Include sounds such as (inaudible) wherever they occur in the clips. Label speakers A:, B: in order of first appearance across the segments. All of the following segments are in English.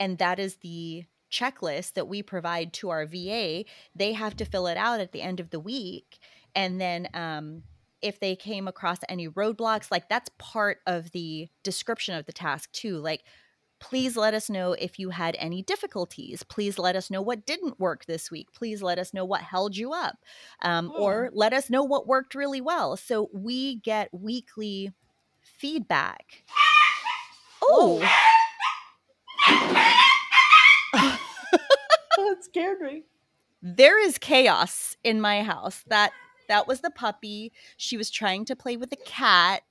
A: and that is the checklist that we provide to our VA. They have to fill it out at the end of the week. And then um, if they came across any roadblocks, like that's part of the description of the task too. Like, please let us know if you had any difficulties. Please let us know what didn't work this week. Please let us know what held you up. Um, Or let us know what worked really well. So we get weekly feedback. Oh.
B: That scared me.
A: There is chaos in my house. That that was the puppy. She was trying to play with the cat.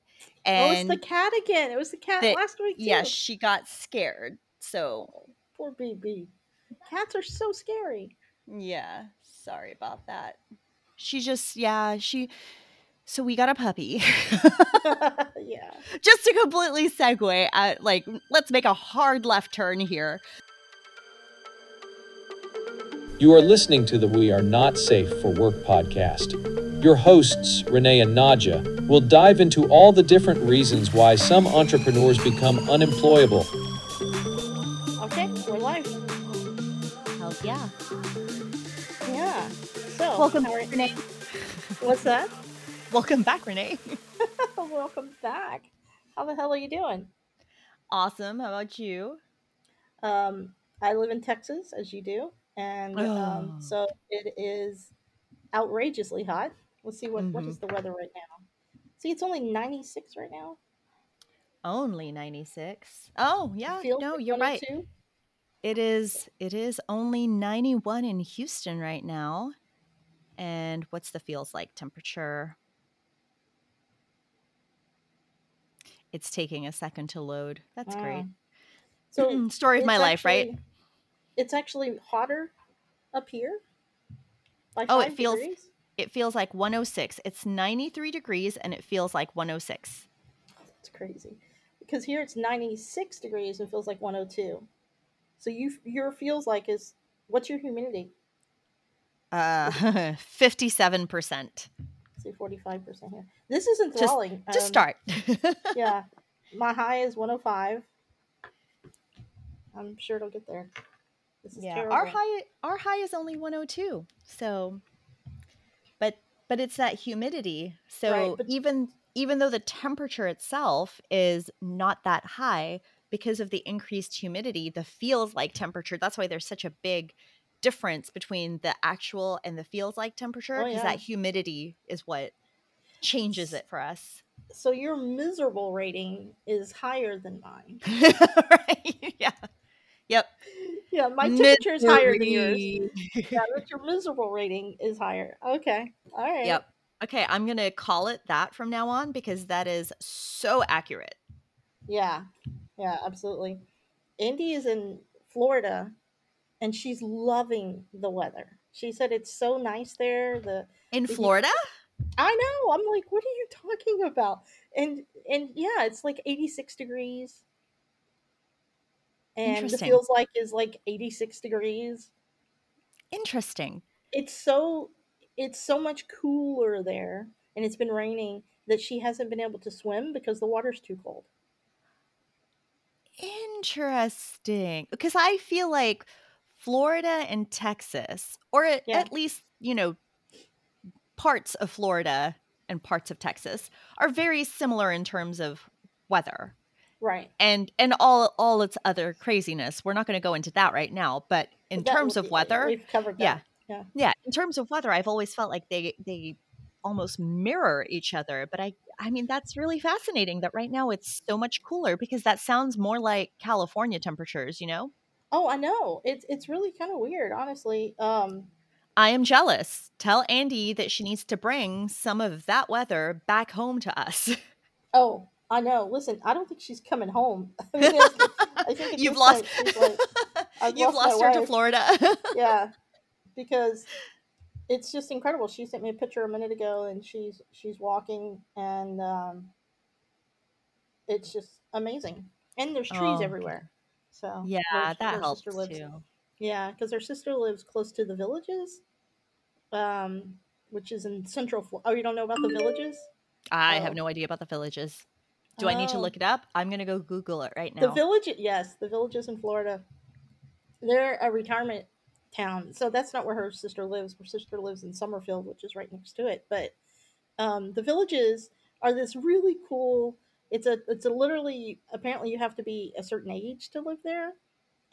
A: And
B: oh, it's the cat again. It was the cat the, last week.
A: Yes, she got scared. So
B: oh, poor BB. Cats are so scary.
A: Yeah, sorry about that. She just yeah, she so we got a puppy. (laughs)
B: yeah. (laughs)
A: Just to completely segue at like let's make a hard left turn here.
C: You are listening to the We Are Not Safe for Work podcast. Your hosts, Renee and Nadja, will dive into all the different reasons why some entrepreneurs become unemployable.
B: Okay, we're live.
A: Hell yeah.
B: Yeah. So,
A: welcome, Renee.
B: What's that? (laughs)
A: Welcome back, Renee. (laughs)
B: welcome back. How the hell are you doing?
A: Awesome. How about you?
B: Um, I live in Texas, as you do and um, oh. so it is outrageously hot. Let's see what mm-hmm. what is the weather right now. See, it's only ninety six right now.
A: Only ninety six. Oh yeah, no, you're right. It is. It is only ninety one in Houston right now. And what's the feels like temperature? It's taking a second to load. That's great. So (clears throat) story of my life, right?
B: It's actually hotter up here.
A: oh, it feels degrees. it feels like 106. It's 93 degrees and it feels like 106.
B: That's crazy. Because here it's 96 degrees and feels like 102. So you your feels like is what's your humidity?
A: Uh 57%.
B: Say 45% here. This is enthralling.
A: Just, just um, start. (laughs)
B: yeah. My high is 105. I'm sure it'll get there. This is yeah, terrible.
A: our high our high is only 102. So but but it's that humidity. So right, but- even even though the temperature itself is not that high because of the increased humidity, the feels like temperature, that's why there's such a big difference between the actual and the feels like temperature because oh, yeah. that humidity is what changes it for us.
B: So your miserable rating is higher than mine. (laughs)
A: right? (laughs) Yeah. Yep.
B: Yeah, my temperature is higher than yours. Yeah, (laughs) but your miserable rating is higher. Okay. All right.
A: Yep. Okay, I'm going to call it that from now on because that is so accurate.
B: Yeah. Yeah, absolutely. Andy is in Florida and she's loving the weather. She said it's so nice there. The
A: In Florida?
B: I know. I'm like, what are you talking about? And and yeah, it's like 86 degrees and it feels like is like 86 degrees.
A: Interesting.
B: It's so it's so much cooler there and it's been raining that she hasn't been able to swim because the water's too cold.
A: Interesting. Because I feel like Florida and Texas, or at, yeah. at least, you know, parts of Florida and parts of Texas are very similar in terms of weather
B: right.
A: and and all all its other craziness. We're not going to go into that right now but in that, terms of weather
B: we've covered
A: that. yeah. Yeah. Yeah in terms of weather i've always felt like they they almost mirror each other but i i mean that's really fascinating that right now it's so much cooler because that sounds more like california temperatures you know?
B: Oh i know. It's it's really kind of weird honestly. Um
A: I am jealous. Tell Andy that she needs to bring some of that weather back home to us. (laughs)
B: Oh, I know. Listen, I don't think she's coming home. (laughs) I, mean, I
A: think (laughs) you've lost. Like, you've lost, lost her to Florida.
B: yeah, (laughs) because it's just incredible. She sent me a picture a minute ago, and she's she's walking, and um, it's just amazing. And there's trees oh. everywhere. So
A: yeah, that helps lives, too.
B: Yeah, because her sister lives close to the villages, um, which is in central. Florida Oh, you don't know about the villages?
A: I oh. have no idea about the villages. Do I need to oh. look it up? I'm gonna go Google it right now.
B: The village, yes, the villages in Florida. they're a retirement town. So that's not where her sister lives. Her sister lives in Summerfield, which is right next to it. But um, the villages are this really cool. It's a it's a literally apparently you have to be a certain age to live there,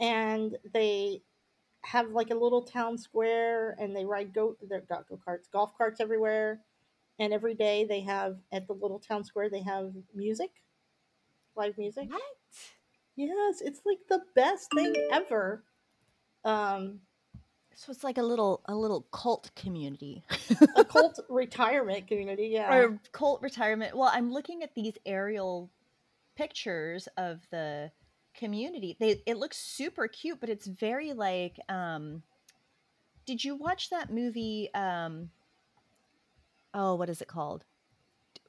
B: and they have like a little town square, and they ride go they've got go karts, golf carts everywhere, and every day they have at the little town square they have music, live music.
A: What?
B: Yes, it's like the best thing ever. Um,
A: So it's like a little a little cult community.
B: a cult (laughs) retirement community. Yeah.
A: or cult retirement. Well, I'm looking at these aerial pictures of the community. They it looks super cute, but it's very like um Did you watch that movie um Oh, what is it called?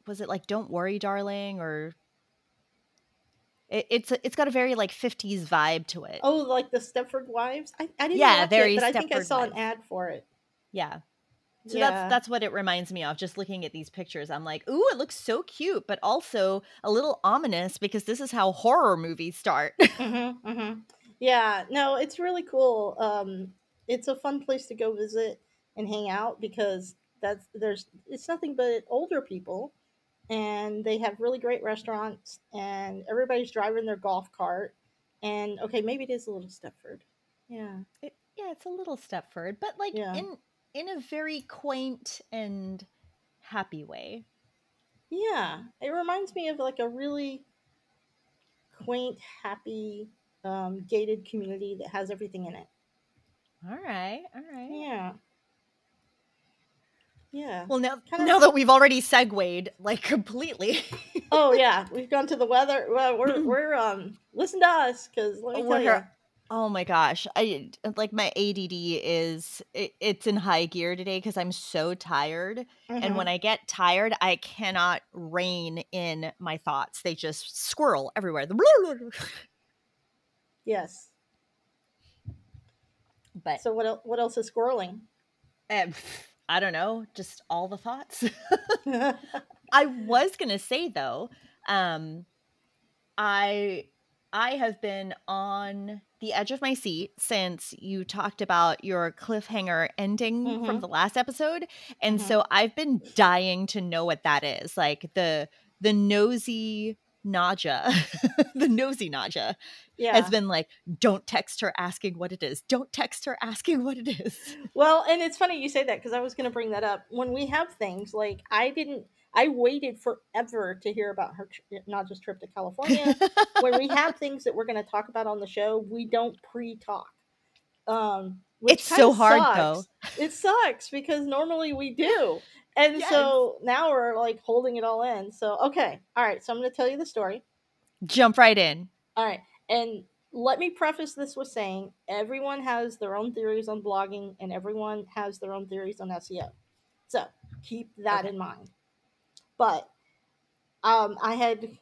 A: Was it like Don't Worry Darling or it, it's it's got a very like 50s vibe to it.
B: Oh, like the Stepford Wives. I, I didn't
A: Yeah, very
B: it, but I think I
A: Stepford
B: saw an ad for it.
A: Yeah. So
B: yeah.
A: that's that's what it reminds me of. Just looking at these pictures, I'm like, "Ooh, it looks so cute," but also a little ominous because this is how horror movies start. (laughs)
B: hmm hmm Yeah, no, it's really cool. Um, it's a fun place to go visit and hang out because that's there's it's nothing but older people, and they have really great restaurants, and everybody's driving their golf cart, and okay, maybe it is a little Stepford. Yeah,
A: It, yeah, it's a little Stepford, but like
B: Yeah.
A: in in a very quaint and happy way.
B: yeah, it reminds me of like a really quaint, happy, um, gated community that has everything in it.
A: All right, all right.
B: Yeah. Yeah.
A: Well, now
B: Kinda-
A: now that we've already segued like completely, (laughs)
B: Oh yeah, (laughs) we've gone to the weather. Well, we're (clears throat) we're um listen to us because let me tell
A: We're
B: you.
A: here- oh my gosh, I like my ADD is it, it's in high gear today because I'm so tired.
B: Mm-hmm.
A: And when I get tired, I cannot rein in my thoughts. They just squirrel everywhere. (laughs)
B: yes.
A: But
B: So what what else is squirreling?
A: um, I don't know, just all the thoughts. (laughs) (laughs) I was gonna say though, um, I I have been on the edge of my seat since you talked about your cliffhanger ending from
B: Mhm.
A: the last episode, and
B: Mhm.
A: so I've been dying to know what that is. Like the the nosy Nadja, (laughs) the nosy Nadja
B: yeah.
A: has been like, don't text her asking what it is. Don't text her asking what it is. (laughs)
B: Well, and it's funny you say that because I was going to bring that up. When we have things like I didn't, I waited forever to hear about her not just trip to California. when we have (laughs) things that we're going to talk about on the show, we don't pre-talk. Um, which
A: It's so hard,
B: sucks.
A: though.
B: It sucks because normally we do, and
A: Yes.
B: so now we're like holding it all in. So okay, all right. So I'm going to tell you the story.
A: Jump right in.
B: All right. And let me preface this with saying everyone has their own theories on blogging and everyone has their own theories on SEO. So keep that
A: Okay.
B: in mind. But um, I had, it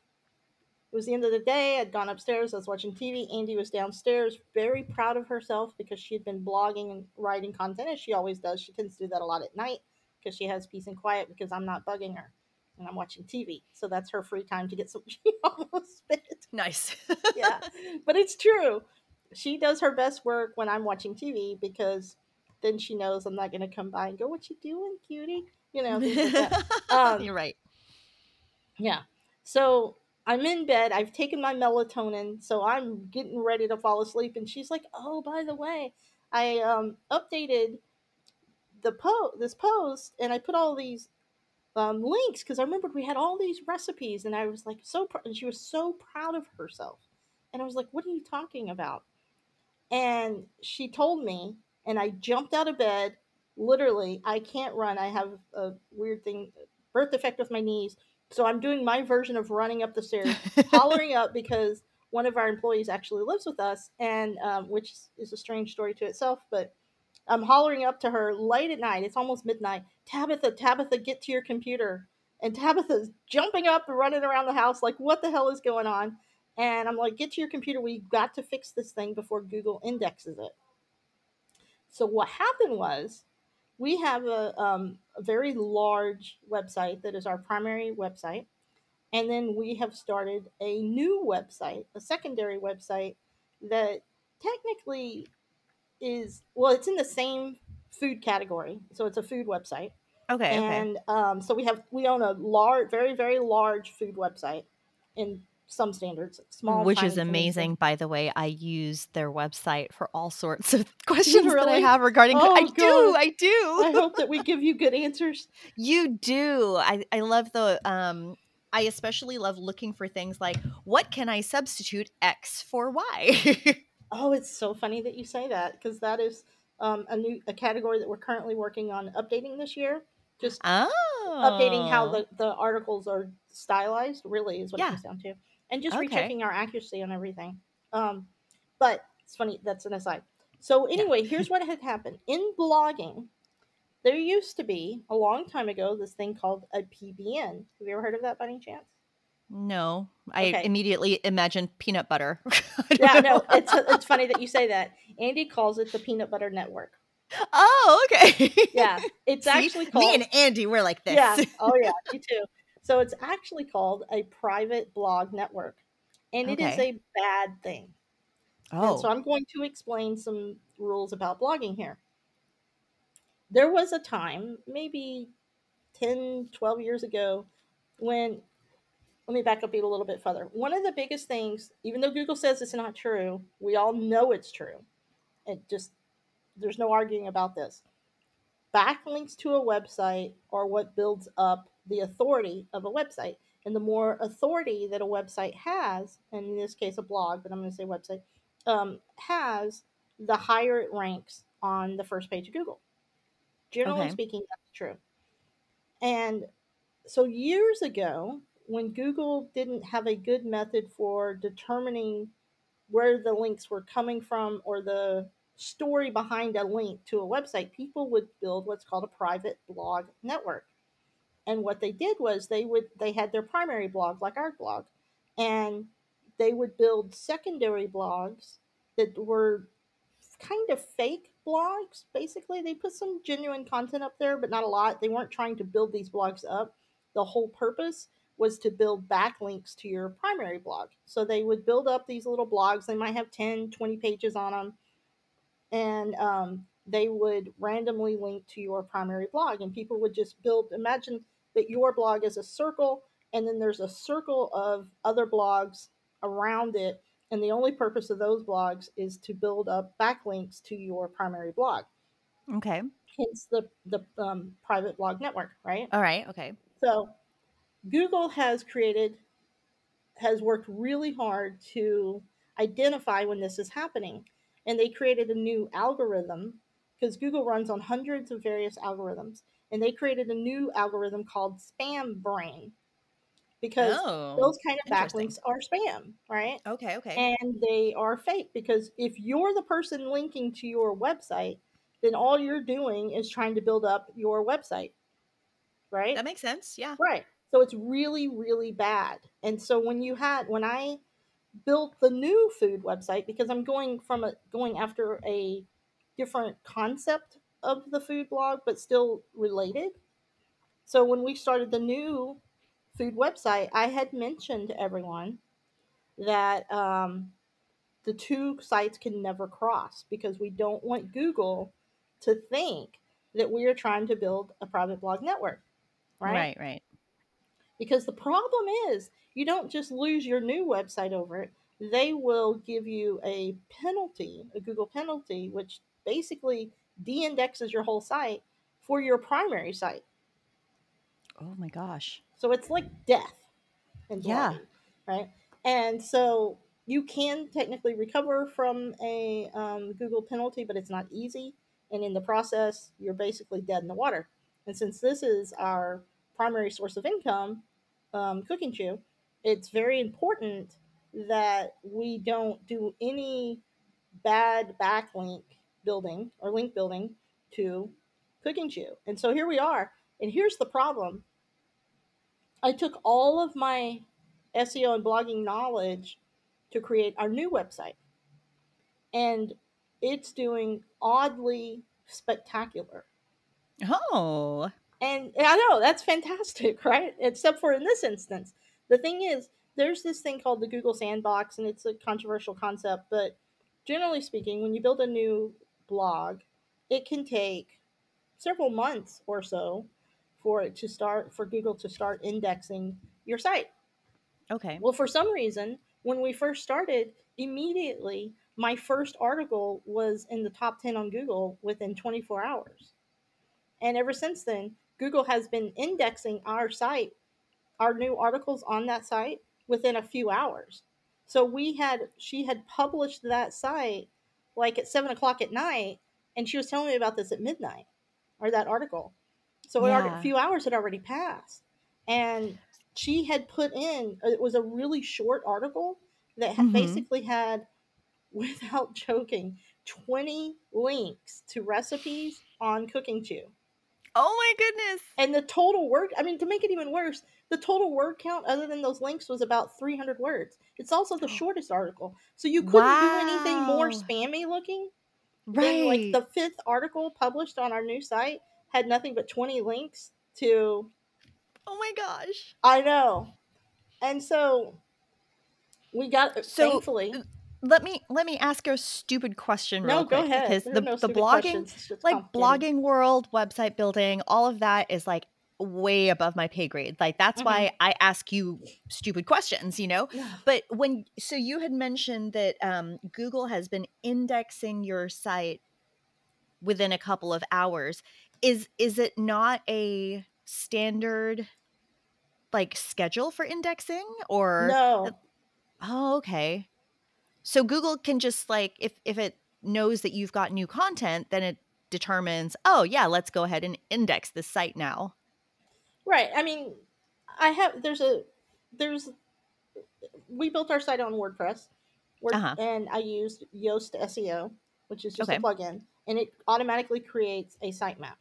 B: was the end of the day. I'd gone upstairs. I was watching TV. Andy was downstairs, very proud of herself because she had been blogging and writing content as she always does. She tends to do that a lot at night because she has peace and quiet because I'm not bugging her and I'm watching TV. So that's her free time to get some. (laughs) She (laughs) almost spit
A: Nice. (laughs)
B: yeah, but it's true. She does her best work when I'm watching TV because then she knows I'm not going to come by and go, "What you doing, cutie?" You know, like. Um,
A: You're right.
B: Yeah. So I'm in bed. I've taken my melatonin, so I'm getting ready to fall asleep. And she's like, "Oh, by the way, I um, updated the po this post, and I put all these um, links because I remembered we had all these recipes, and I was like so, pr- and she was so proud of herself. And I was like, "What are you talking about?" And she told me, and I jumped out of bed. Literally, I can't run. I have a weird thing, birth defect with my knees. So I'm doing my version of running up the stairs, (laughs) hollering up because one of our employees actually lives with us, and um, which is a strange story to itself. But I'm hollering up to her late at night. It's almost midnight. Tabitha, Tabitha, get to your computer. And Tabitha's jumping up and running around the house like, what the hell is going on? And I'm like, get to your computer. We've got to fix this thing before Google indexes it. So what happened was we have a, um, a very large website that is our primary website. And then we have started a new website, a secondary website that technically is well, it's in the same food category, so it's a food website.
A: Okay. okay.
B: and um, so we have we own a large, very very large food website in some standards, small,
A: Which is amazing, by the way. I use their website for all sorts of (laughs) questions that I have regarding.
B: Oh,
A: I do, I do.
B: I hope that we give you good answers. (laughs)
A: You do. I, I love the um I especially love looking for things like what can I substitute X for Y? (laughs)
B: Oh, it's so funny that you say that because that is um, a new a category that we're currently working on updating this year. Just
A: oh.
B: updating how the, the articles are stylized really is what
A: Yeah.
B: it comes down to and just
A: Okay.
B: rechecking our accuracy on everything um, but it's funny that's an aside so anyway here's what had happened in blogging there used to be a long time ago this thing called a pbn have you ever heard of that by any chance
A: No. I
B: Okay.
A: immediately imagine peanut butter. (laughs)
B: Yeah no it's, it's (laughs) funny that you say that andy calls it the peanut butter network
A: oh, okay.
B: yeah it's (laughs)
A: See,
B: actually called
A: Me and Andy, we're like this.
B: Yeah. Oh yeah, me too. So it's actually called a private blog network. And it is a bad thing.
A: oh.
B: And so oh. I'm going to explain some rules about blogging here. There was a time, maybe 10, 12 years ago, when let me back up a little bit further. One of the biggest things, even though Google says it's not true, we all know it's true. It just there's no arguing about this. Backlinks to a website are what builds up the authority of a website. And the more authority that a website has, and in this case a blog, but I'm going to say website, um, has, the higher it ranks on the first page of Google. Generally
A: Okay.
B: speaking, that's true. And so years ago, when Google didn't have a good method for determining where the links were coming from or the story behind a link to a website, people would build what's called a private blog network. And what they did was they would they had their primary blog like our blog and they would build secondary blogs that were kind of fake blogs basically. They put some genuine content up there but not a lot. They weren't trying to build these blogs up. The whole purpose was to build backlinks to your primary blog so they would build up these little blogs they might have 10 20 pages on them and um, they would randomly link to your primary blog and people would just build imagine that your blog is a circle and then there's a circle of other blogs around it and the only purpose of those blogs is to build up backlinks to your primary blog
A: okay.
B: hence the the um, private blog network right
A: All right. Okay.
B: so Google has created, has worked really hard to identify when this is happening. And they created a new algorithm because Google runs on hundreds of various algorithms. And they created a new algorithm called Spam Brain because
A: Oh.
B: those kind of backlinks are spam, right?
A: Okay. Okay.
B: and they are fake because if you're the person linking to your website, then all you're doing is trying to build up your website, right?
A: that makes sense. Yeah.
B: Right. So it's really, really bad. And so when you had when I built the new food website, because I'm going from a going after a different concept of the food blog, but still related. So when we started the new food website, I had mentioned to everyone that um, the two sites can never cross because we don't want Google to think that we are trying to build a private blog network. Right?
A: Right. Right.
B: Because the problem is, you don't just lose your new website over it. They will give you a penalty, a Google penalty, which basically de indexes your whole site for your primary site.
A: Oh my gosh.
B: So it's like death in
A: Yeah.
B: right? And so you can technically recover from a um, Google penalty, but it's not easy. And in the process, you're basically dead in the water. And since this is our primary source of income, um, Cooking Chew, it's very important that we don't do any bad backlink building or link building to Cooking Chew. And so here we are. And here's the problem I took all of my SEO and blogging knowledge to create our new website. And it's doing oddly spectacular.
A: Oh.
B: And I know that's fantastic, (laughs) right? Except for in this instance. The thing is, there's this thing called the Google Sandbox, and it's a controversial concept, but generally speaking, when you build a new blog, it can take several months or so for it to start for Google to start indexing your site.
A: Okay.
B: Well, for some reason, when we first started, immediately my first article was in the top 10 on Google within 24 hours. And ever since then, Google has been indexing our site, our new articles on that site within a few hours. So we had, she had published that site like at seven o'clock at night, and she was telling me about this at midnight or that article. So
A: Yeah.
B: a few hours had already passed. And she had put in, it was a really short article that had
A: Mhm.
B: basically had, (laughs) without joking, 20 links to recipes on Cooking Chew.
A: Oh my goodness.
B: And the total word, I mean, to make it even worse, the total word count other than those links was about 300 words. It's also the oh. shortest article. So you couldn't do anything more spammy looking.
A: Right.
B: Like the fifth article published on our new site had nothing but 20 links to,
A: oh my gosh.
B: I know. And so we got, uh,
A: So,
B: thankfully, uh,
A: Let me let me ask you a stupid question real
B: no, go
A: quick
B: ahead.
A: because the
B: no
A: the blogging
B: questions. It's just
A: like blogging world, website building, all of that is like way above my pay grade. Like that's
B: Mhm.
A: why I ask you stupid questions, you know?
B: Yeah.
A: But when so you had mentioned that um, Google has been indexing your site within a couple of hours. Is is it not a standard like schedule for indexing or
B: No.
A: Oh, okay. So Google can just like if if it knows that you've got new content, then it determines, "Oh, yeah, let's go ahead and index this site now."
B: Right. I mean, I have there's a there's we built our site on WordPress, Word,
A: Uh-huh.
B: and I used Yoast SEO, which is just
A: Okay.
B: a plugin, and it automatically creates a sitemap.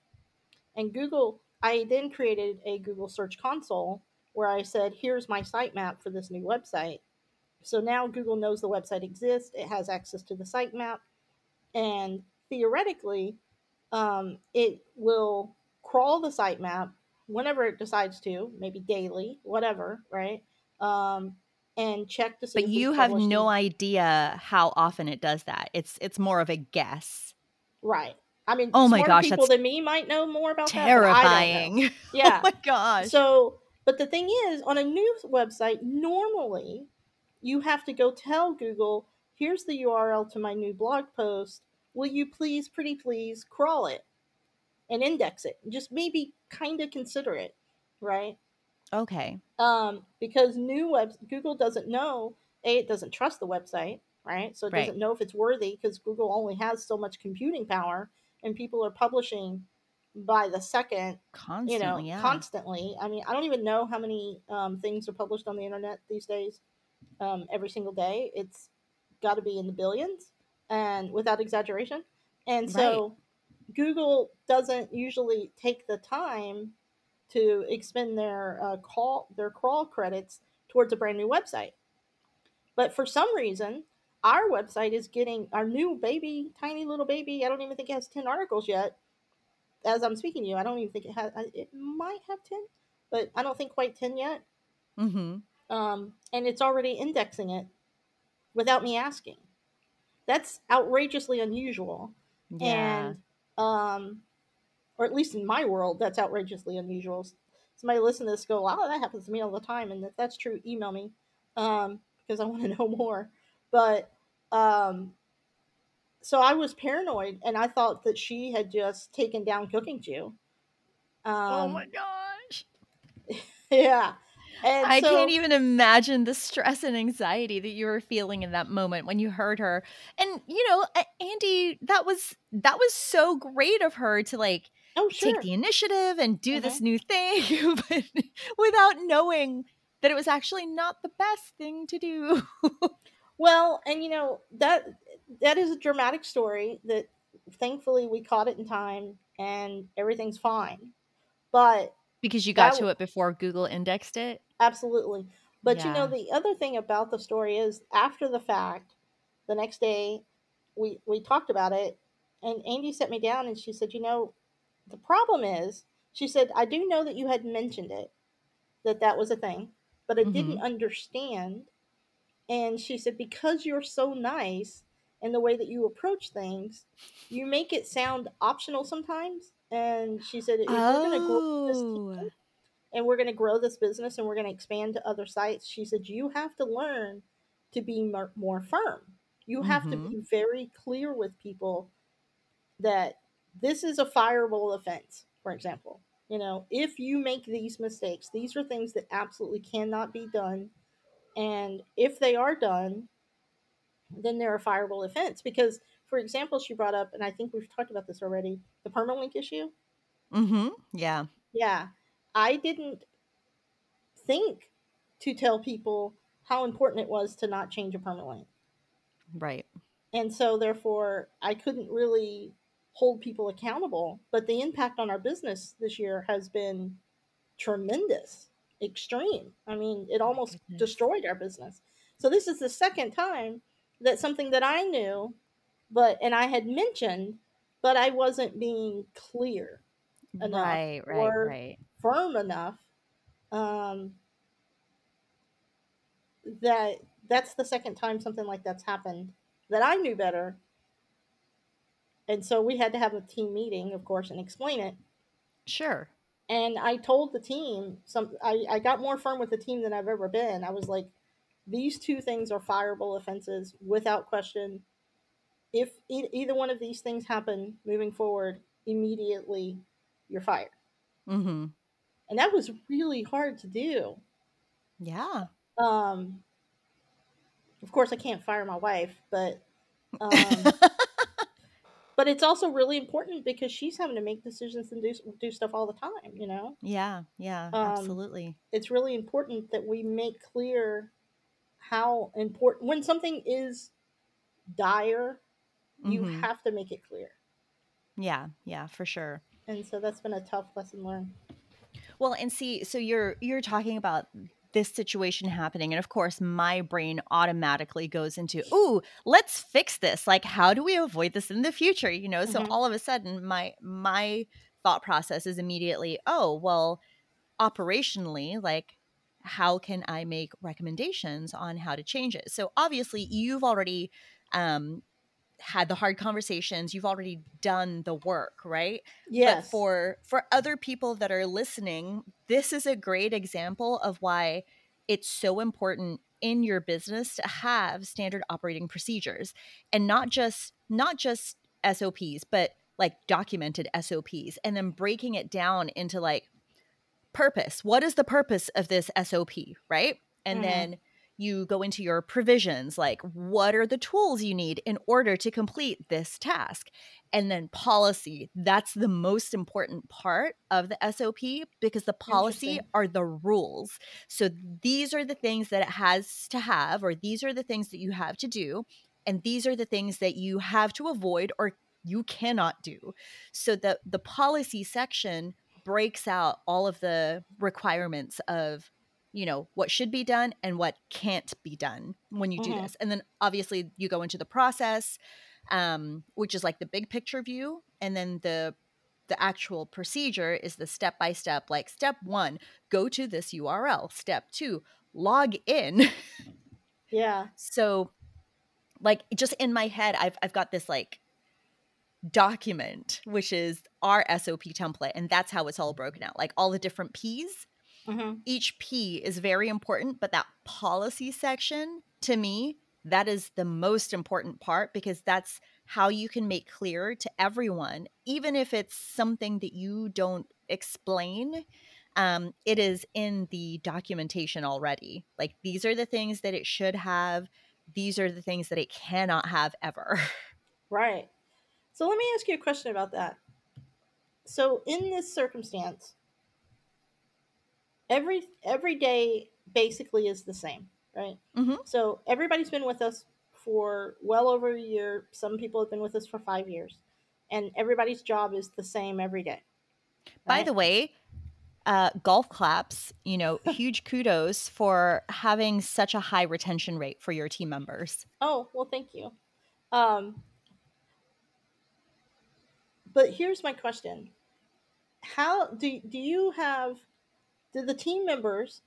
B: And Google, I then created a Google Search Console where I said, "Here's my sitemap for this new website." So now Google knows the website exists. It has access to the sitemap, and theoretically, um, it will crawl the sitemap whenever it decides to, maybe daily, whatever, right? Um, and check to see.
A: But you have no
B: any-
A: idea how often it does that. It's it's more of a guess.
B: right. I mean,
A: Oh my gosh,
B: people than me might know more about that. but I.
A: Terrifying. (laughs)
B: Yeah.
A: oh my gosh.
B: So, but the thing is, on a news website, normally you have to go tell Google, here's the URL to my new blog post. Will you please, pretty please, crawl it and index it? Just maybe kind of consider it, right?
A: okay.
B: Um, because new web Google doesn't know, A, it doesn't trust the website, right? So it
A: Right.
B: doesn't know if it's worthy because Google only has so much computing power and people are publishing by the second
A: Constantly,
B: you know,
A: yeah.
B: constantly. I mean, I don't even know how many um, things are published on the internet these days. Um, every single day, it's got to be in the billions, and without exaggeration. And so, Google doesn't usually take the time to expend their uh, call their crawl credits towards a brand new website. But for some reason, our website is getting our new baby, tiny little baby. I don't even think it has ten articles yet as I'm speaking to you, I don't even think it has. It might have ten, but I don't think quite ten yet.
A: Mhm.
B: Um, and it's already indexing it without me asking. That's outrageously unusual,
A: Yeah.
B: and um, or at least in my world, that's outrageously unusual. Somebody listen to this, go, "Wow, that happens to me all the time," and if that's true, email me um, because I want to (laughs) know more. But um, so I was paranoid, and I thought that she had just taken down Cooking Chew. Um,
A: oh my gosh. (laughs)
B: Yeah. And
A: I
B: so,
A: can't even imagine the stress and anxiety that you were feeling in that moment when you heard her. And you know, Andy, that was that was so great of her to like
B: Oh, sure.
A: take the initiative and do this
B: Mhm.
A: new thing (laughs) but without knowing that it was actually not the best thing to do. (laughs)
B: Well, and you know that that is a dramatic story that thankfully we caught it in time and everything's fine. But
A: because you got
B: That
A: to it before Google indexed it.
B: Absolutely. But you know
A: Yeah.
B: the other thing about the story is after the fact, the next day we we talked about it and Andy set me down and she said, "You know, the problem is," she said, "I do know that you had mentioned it that that was a thing, but I didn't mm-hmm. understand." And she said, "Because you're so nice and the way that you approach things, you make it sound optional sometimes. And she said, if we're oh. going to grow this
A: Oh.
B: team and we're going to grow this business and we're going to expand to other sites, she said, you have to learn to be more, firm. You have to
A: Mhm.
B: be very clear with people that this is a fireable offense, for example. You know, if you make these mistakes, these are things that absolutely cannot be done. And if they are done, then they're a fireable offense. Because, for example, she brought up, and I think we've talked about this already, the permalink issue.
A: Mm-hmm. Yeah.
B: Yeah, I didn't think to tell people how important it was to not change a permalink.
A: Right.
B: And so, therefore, I couldn't really hold people accountable. But the impact on our business this year has been tremendous, extreme. I mean, it almost
A: Goodness.
B: destroyed our business. So, this is the second time that something that I knew, but and I had mentioned, but I wasn't being clear enough
A: Right. Right.
B: or
A: Right.
B: Firm enough um, that that's the second time something like that's happened that I knew better. And so we had to have a team meeting, of course, and explain it.
A: Sure.
B: And I told the team some. I, I got more firm with the team than I've ever been. I was like, these two things are fireable offenses without question. If e- either one of these things happen moving forward, immediately you're fired.
A: Mm-hmm.
B: And that was really hard to do.
A: Yeah.
B: Um, of course, I can't fire my wife, but (laughs) um, but it's also really important because she's having to make decisions and do do stuff all the time. You know,
A: yeah. Yeah.
B: Um,
A: absolutely.
B: it's really important that we make clear how important when something is dire, you
A: Mhm.
B: have to make it clear.
A: Yeah. Yeah. For sure.
B: And so that's been a tough lesson learned.
A: Well, and see, so you're you're talking about this situation happening and of course my brain automatically goes into, "Ooh, let's fix this. Like how do we avoid this in the future?" You know? So
B: Mhm.
A: all of a sudden my my thought process is immediately, "Oh, well, operationally, like how can I make recommendations on how to change it?" So obviously you've already um had the hard conversations, you've already done the work, right?
B: Yes.
A: but for for other people that are listening this is a great example of why it's so important in your business to have standard operating procedures and not just not just SOPs but like documented SOPs and then breaking it down into like purpose what is the purpose of this SOP right and
B: Mhm.
A: then you go into your provisions like what are the tools you need in order to complete this task? And then policy that's the most important part of the sop because the policy are the rules. So these are the things that it has to have or these are the things that you have to do and these are the things that you have to avoid or you cannot do. So the the policy section breaks out all of the requirements of you know what should be done and what can't be done when you do
B: Mhm.
A: this and then obviously you go into the process um, which is like the big picture view and then the the actual procedure is the step by step like step one go to this url step two log in (laughs)
B: yeah.
A: so like just in my head i've, I've got this like document which is our sop template and that's how it's all broken out like all the different p's
B: hmm
A: each P is very important, but that policy section to me, that is the most important part because that's how you can make clear to everyone, even if it's something that you don't explain. Um, it is in the documentation already. Like these are the things that it should have. These are the things that it cannot have ever. (laughs)
B: Right. So let me ask you a question about that. So in this circumstance, every every day basically is the same, right?
A: Mhm.
B: So everybody's been with us for well over a year. Some people have been with us for five years, and everybody's job is the same every day.
A: By the way, uh, golf claps, you know, (laughs) huge kudos for having such a high retention rate for your team members.
B: Oh, well, thank you. Um, but here's my question: How do do you have? The team members?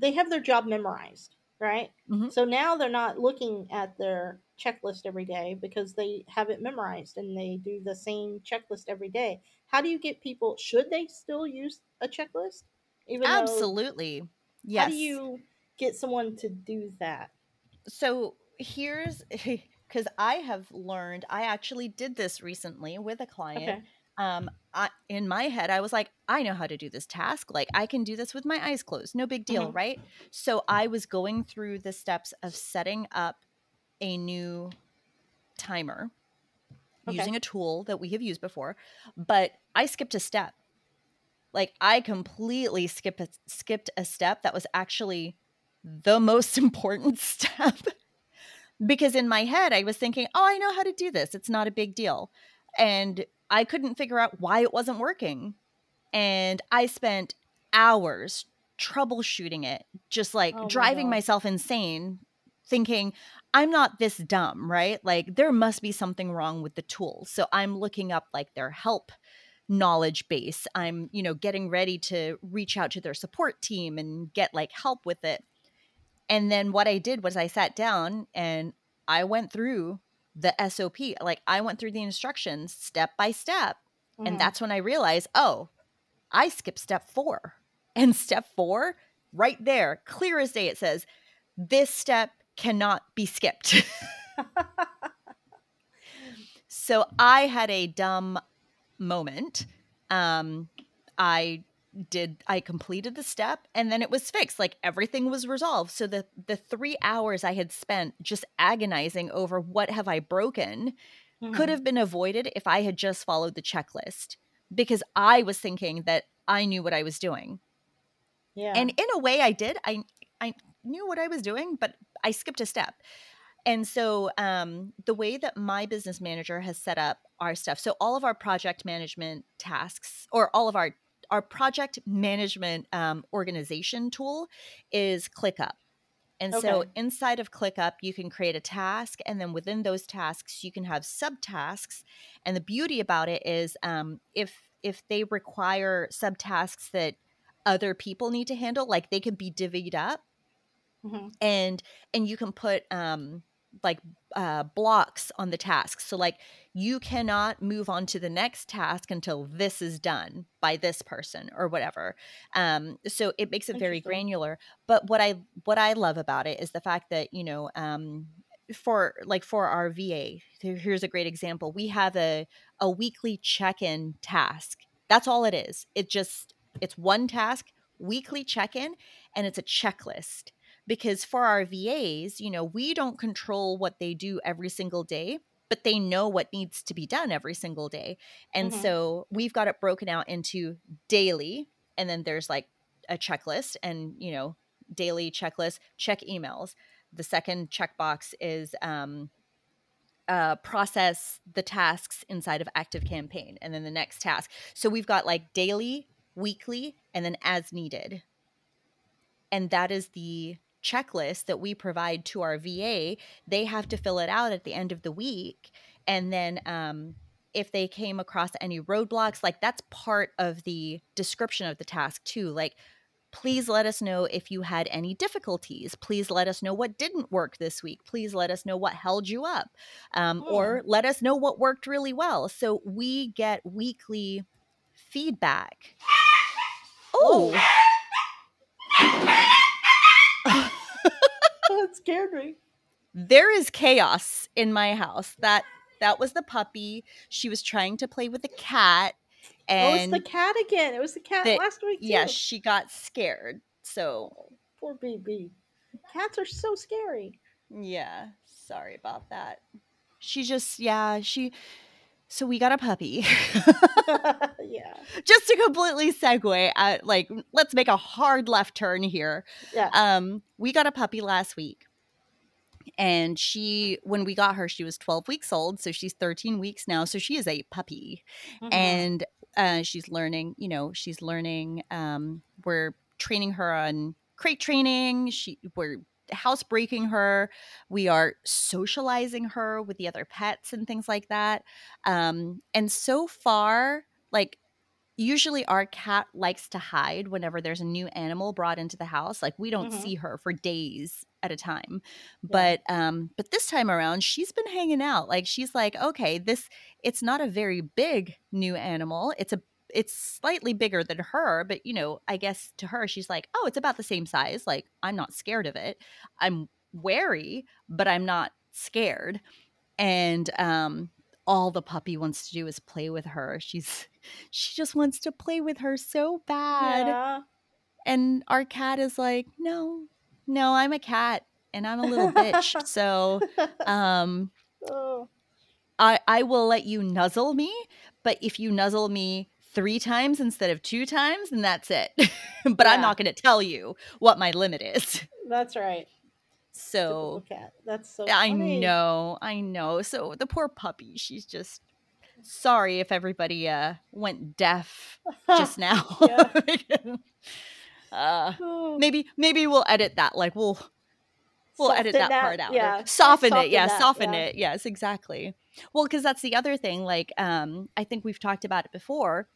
B: They have their job memorized, right?
A: Mhm.
B: So now they're not looking at their checklist every day because they have it memorized and they do the same checklist every day. How do you get people? Should they still use a checklist?
A: Even absolutely,
B: though,
A: yes.
B: How do you get someone to do that?
A: So here's (laughs) because I have learned. I actually did this recently with a client. Okay um I, in my head i was like i know how to do this task. Like i can do this with my eyes closed. No big deal mm-hmm. right? So i was going through the steps of setting up a new timer okay. using a tool that we have used before but i skipped a step. Like i completely skipped a, skipped a step that was actually the most (laughs) important step. Because in my head i was thinking oh i know how to do this. It's not a big deal and I couldn't figure out why it wasn't working. And I spent hours troubleshooting it, just like oh driving my myself insane, thinking, I'm not this dumb, right? Like, there must be something wrong with the tool. So I'm looking up like their help knowledge base. I'm, you know, getting ready to reach out to their support team and get like help with it. And then what I did was I sat down and I went through the SOP. Like I went through the instructions step by step. Mm-hmm. And that's when I realized, oh, I skipped step four. (laughs) And step four, right there, clear as day, it says, this step cannot be skipped. (laughs) so I had a dumb moment. Um, I did I completed the step and then it was fixed like everything was resolved so the the 3 hours I had spent just agonizing over what have I broken mm-hmm. could have been avoided if I had just followed the checklist because I was thinking that I knew what I was doing. Yeah. And in a way I did. I I knew what I was doing but I skipped a step. And so um, the way that my business manager has set up our stuff, so all of our project management tasks or all of our our project management um, organization tool is ClickUp. And okay. so inside of ClickUp, you can create a task, and then within those tasks, you can have subtasks. And the beauty about it is, um, if if they require subtasks that other people need to handle, like they can be divvied up, mm-hmm. and and you can put um, like uh, blocks on the tasks. So like you cannot move on to the next task until this is done by this person or whatever. Um, so it makes it very granular. But what I what I love about it is the fact that you know um, for like for our VA, here's a great example. We have a a weekly check-in task. That's all it is. It just it's one task, weekly check-in, and it's a checklist because for our VAs, you know, we don't control what they do every single day, but they know what needs to be done every single day. And mm-hmm. so we've got it broken out into daily, and then there's like a checklist and, you know, daily checklist, check emails. The second checkbox is um, uh, process the tasks inside of Active Campaign, and then the next task. So we've got like daily, weekly, and then as needed. And that is the checklist that we provide to our VA, they have to fill it out at the end of the week. And then um, if they came across any roadblocks, like that's part of the description of the task too. Like, please let us know if you had any difficulties. Please let us know what didn't work this week. Please let us know what held you up. Um, oh. Or let us know what worked really well. So we get weekly feedback. Oh.
B: That scared me.
A: There is chaos in my house. That that was the puppy. She was trying to play with the cat. And
B: oh, it's the cat again. It was the cat the, last week. Too.
A: Yes, she got scared. So
B: oh, poor baby. Cats are so scary.
A: Yeah, sorry about that. She just yeah, she so we got a puppy. (laughs)
B: yeah.
A: Just to completely segue, uh, like let's make a hard left turn here.
B: Yeah.
A: Um, we got a puppy last week, and she, when we got her, she was 12 weeks old, so she's 13 weeks now. So she is a puppy, mm-hmm. and uh, she's learning. You know, she's learning. Um, we're training her on crate training. She we're housebreaking her. We are socializing her with the other pets and things like that. Um, and so far, like usually our cat likes to hide whenever there's a new animal brought into the house. Like we don't
B: Mhm.
A: see her for days at a time.
B: Yeah.
A: But um but this time around she's been hanging out. Like she's like, "Okay, this it's not a very big new animal. It's a it's slightly bigger than her, but you know, I guess to her she's like, "Oh, it's about the same size. Like I'm not scared of it. I'm wary, but I'm not scared." And um all the puppy wants to do is play with her. She's (laughs) she just wants to play with her so bad.
B: Yeah.
A: And our cat is like, "No. No, I'm a cat and I'm a little bitch." (laughs) So, um
B: oh,
A: I I will let you nuzzle me, but if you nuzzle me 3 times instead of 2 times, and that's it. (laughs) but I'm not going to tell you what my limit is. (laughs)
B: that's right.
A: So,
B: That's so.
A: I
B: funny.
A: know, I know. So the poor puppy, she's just sorry if everybody uh went deaf (laughs) just now. Uh maybe maybe we'll edit that. Like we'll we'll edit
B: soften
A: that, part out.
B: Yeah.
A: Soften, it. Yeah,
B: that,
A: soften
B: yeah.
A: it. Yes, exactly. Well, because that's the other thing. Like, um, I think we've talked about it before.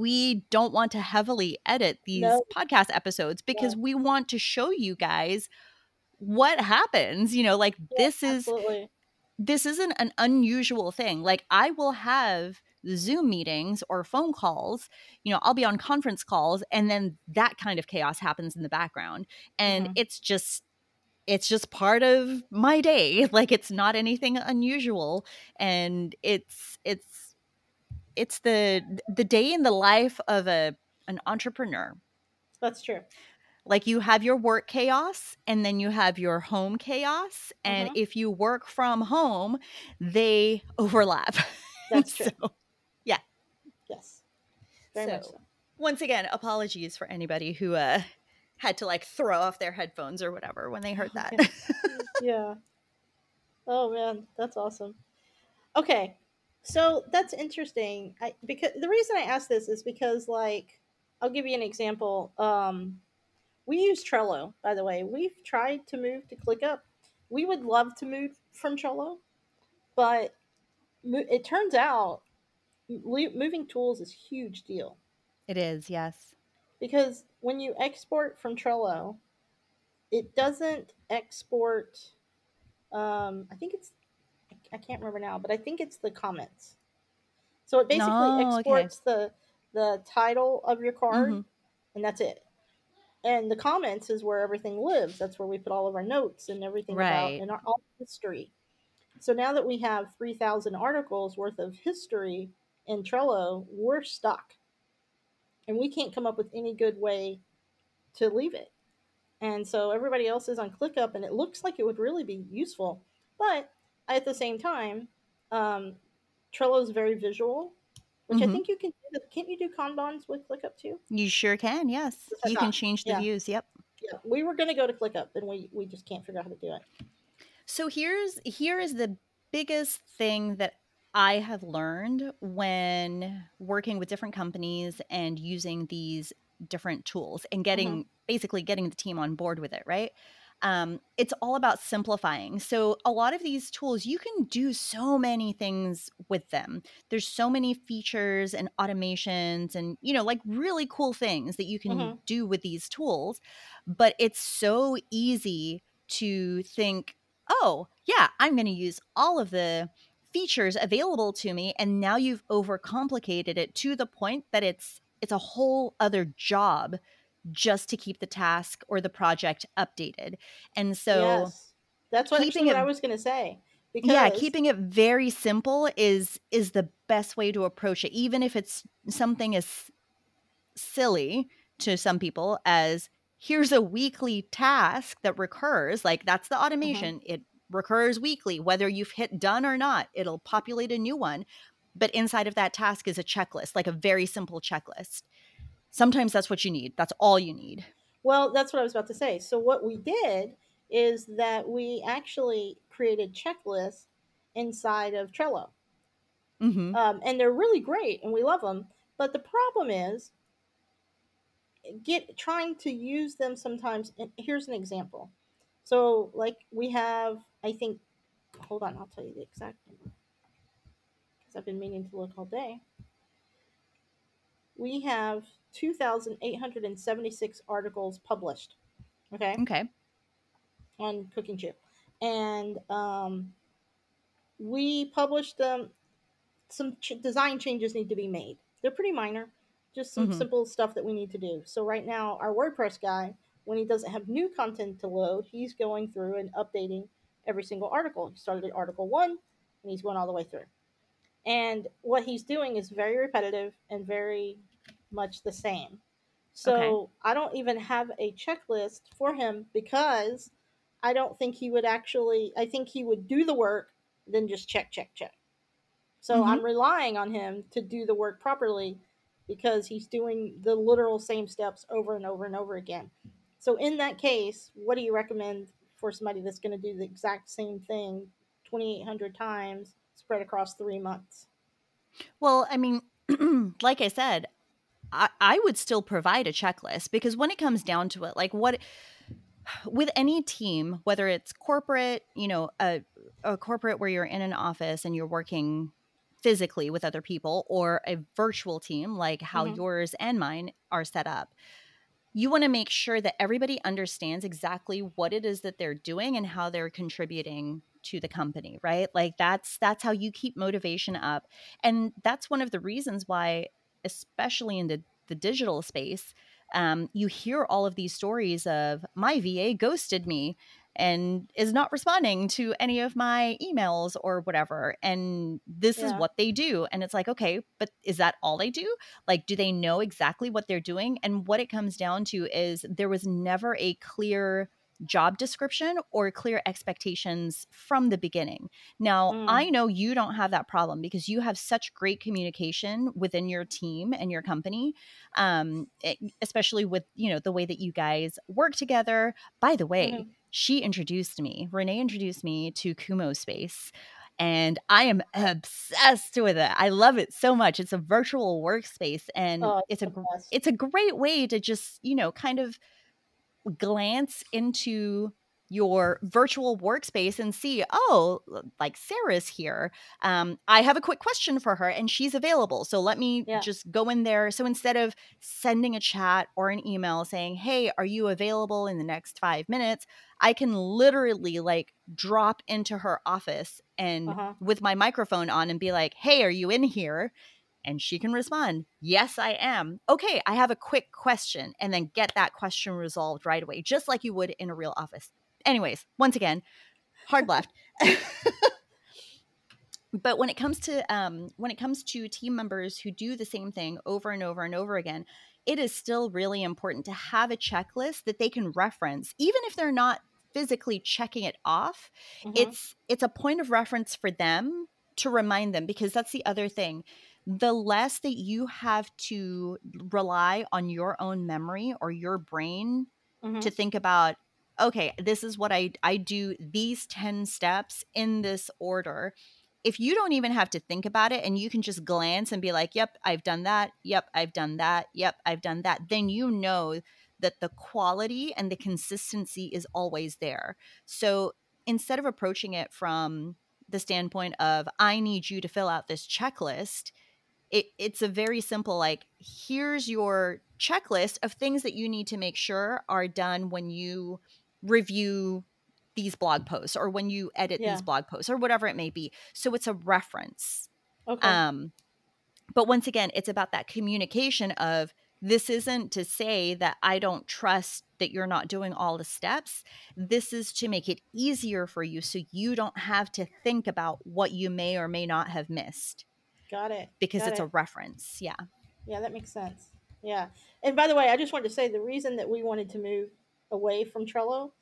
A: We don't want to heavily edit these podcast episodes because we want to show you guys what happens. You know, like
B: Yeah,
A: this is
B: Absolutely.
A: this isn't an unusual thing. Like I will have Zoom meetings or phone calls, you know, I'll be on conference calls and then that kind of chaos happens in the background. And it's just it's just part of my day. (laughs) Like it's not anything unusual and it's it's it's the the day in the life of a an entrepreneur.
B: That's true.
A: Like you have your work chaos and then you have your home chaos. And
B: Mhm.
A: if you work from home, they (laughs) overlap. (laughs)
B: That's true.
A: So,
B: Yes. Very much
A: So-
B: so.
A: once again, apologies for anybody who uh, had to like throw off their headphones or whatever when they heard that.
B: Yeah. (laughs) yeah. Oh man, that's awesome. Okay, so that's interesting. I because the reason I ask this is because like I'll give you an example. Um, we use Trello, by the way. We've tried to move to ClickUp. We would love to move from Trello, but it turns out mo- moving tools is a huge deal
A: it is, yes.
B: because when you export from Trello, it doesn't export. Um, I think it's I can't remember now, but I think it's the comments. So it basically
A: Oh, okay.
B: exports the the title of your card,
A: Mhm.
B: and that's it. And the comments is where everything lives. That's where we put all of our notes and everything
A: Right.
B: about and our all history. So now that we have three thousand articles worth of history in Trello, we're stuck, and we can't come up with any good way to leave it. And so everybody else is on ClickUp, and it looks like it would really be useful. But at the same time, um, Trello is very visual, which I
A: Mhm.
B: think you can. do. Can't you do Kanbans with ClickUp too?
A: You sure can, yes.
B: I
A: You can change the
B: Yeah.
A: views, yep.
B: Yeah, we were going to go to ClickUp, and we we just can't figure out how to do it.
A: So here's here is the biggest thing that I have learned when working with different companies and using these different tools and getting basically getting the team on board with it, right? Um, it's all about simplifying. So a lot of these tools, you can do so many things with them. There's so many features and automations and you know like really cool things that you can
B: Mhm.
A: do with these tools, but it's so easy to think oh, yeah, I'm going to use all of the features available to me and now you've overcomplicated it to the point that it's it's a whole other job just to keep the task or the project updated. And so
B: yes, that's what
A: keeping
B: actually what I was going to say. Because
A: yeah, keeping it very simple is is the best way to approach it even if it's something as silly to some people as here's a weekly task that recurs like that's the mm-hmm. automation it recurs weekly whether you've hit done or not it'll populate a new one but inside of that task is a checklist like a very simple checklist sometimes that's what you need. That's all you need.
B: Well, that's what I was about to say. So what we did is that we actually created checklists inside of Trello.
A: hmm
B: um, and they're really great and we love them but the problem is get trying to use them sometimes and here's an example. So like we have i think hold on i'll tell you the exact number. Because i've been meaning to look all day. We have 2,876 articles published. Okay.
A: Okay.
B: On Cooking Chew. And um, we published them. Some ch- design changes need to be made. They're pretty minor, just some
A: Mhm.
B: simple stuff that we need to do. So, right now, our WordPress guy, when he doesn't have new content to load, he's going through and updating every single article. He started at article one and he's going all the way through. And what he's doing is very repetitive and very much the same. So
A: Okay.
B: I don't even have a checklist for him because I don't think he would actually, I think he would do the work, then just check, check, check. So
A: Mhm.
B: I'm relying on him to do the work properly because he's doing the literal same steps over and over and over again. So in that case, what do you recommend for somebody that's going to do the exact same thing 2,800 times spread across three months?
A: Well, I mean, (clears throat) like I said, I, I would still provide a checklist because when it comes down to it, like what (sighs) with any team, whether it's corporate, you know, a, a corporate where you're in an office and you're working physically with other people, or a virtual team like how
B: Mhm.
A: yours and mine are set up, you want to make sure that everybody understands exactly what it is that they're doing and how they're contributing to the company right like that's that's how you keep motivation up and that's one of the reasons why especially in the, the digital space um, you hear all of these stories of my va ghosted me and is not responding to any of my emails or whatever and this is what they do and it's like okay but is that all they do? Like do they know exactly what they're doing? And what it comes down to is there was never a clear job description or clear expectations from the beginning now
B: Mm.
A: i know you don't have that problem because you have such great communication within your team and your company um e- especially with you know the way that you guys work together by the way
B: Mhm.
A: she introduced me renee introduced me to Kumospace and I am obsessed with it. I love it so much. It's a virtual workspace and
B: Oh,
A: it's a
B: best.
A: it's a great way to just, you know, kind of glance into your virtual workspace and see, oh, like Sarah's here. Um, I have a quick question for her and she's available. So let me
B: Yeah.
A: just go in there. So instead of sending a chat or an email saying, hey, are you available in the next five minutes? I can literally like drop into her office and
B: Uh-huh.
A: with my microphone on and be like, hey, are you in here? And she can respond, Yes, I am. Okay, I have a quick question, and then get that question resolved right away, just like you would in a real office. Anyways, once again, hard left. but when it comes to um, when it comes to team members who do the same thing over and over and over again, it is still really important to have a checklist that they can reference, even if they're not physically checking it off
B: Mhm.
A: it's it's a point of reference for them to remind them because that's the other thing the less that you have to rely on your own memory or your brain
B: Mhm.
A: to think about okay this is what i i do these 10 steps in this order if you don't even have to think about it and you can just glance and be like yep i've done that. Yep i've done that. Yep i've done that then you know that the quality and the consistency is always there. So instead of approaching it from the standpoint of i need you to fill out this checklist it, it's a very simple like here's your checklist of things that you need to make sure are done when you review these blog posts or when you edit
B: Yeah.
A: these blog posts or whatever it may be so it's a reference
B: Okay.
A: um but once again it's about that communication of this isn't to say that i don't trust that you're not doing all the steps this is to make it easier for you so you don't have to think about what you may or may not have missed
B: Got it.
A: because
B: Got
A: it's
B: it.
A: a reference yeah
B: Yeah, that makes sense. Yeah. And by the way, I just wanted to say the reason that we wanted to move away from Trello,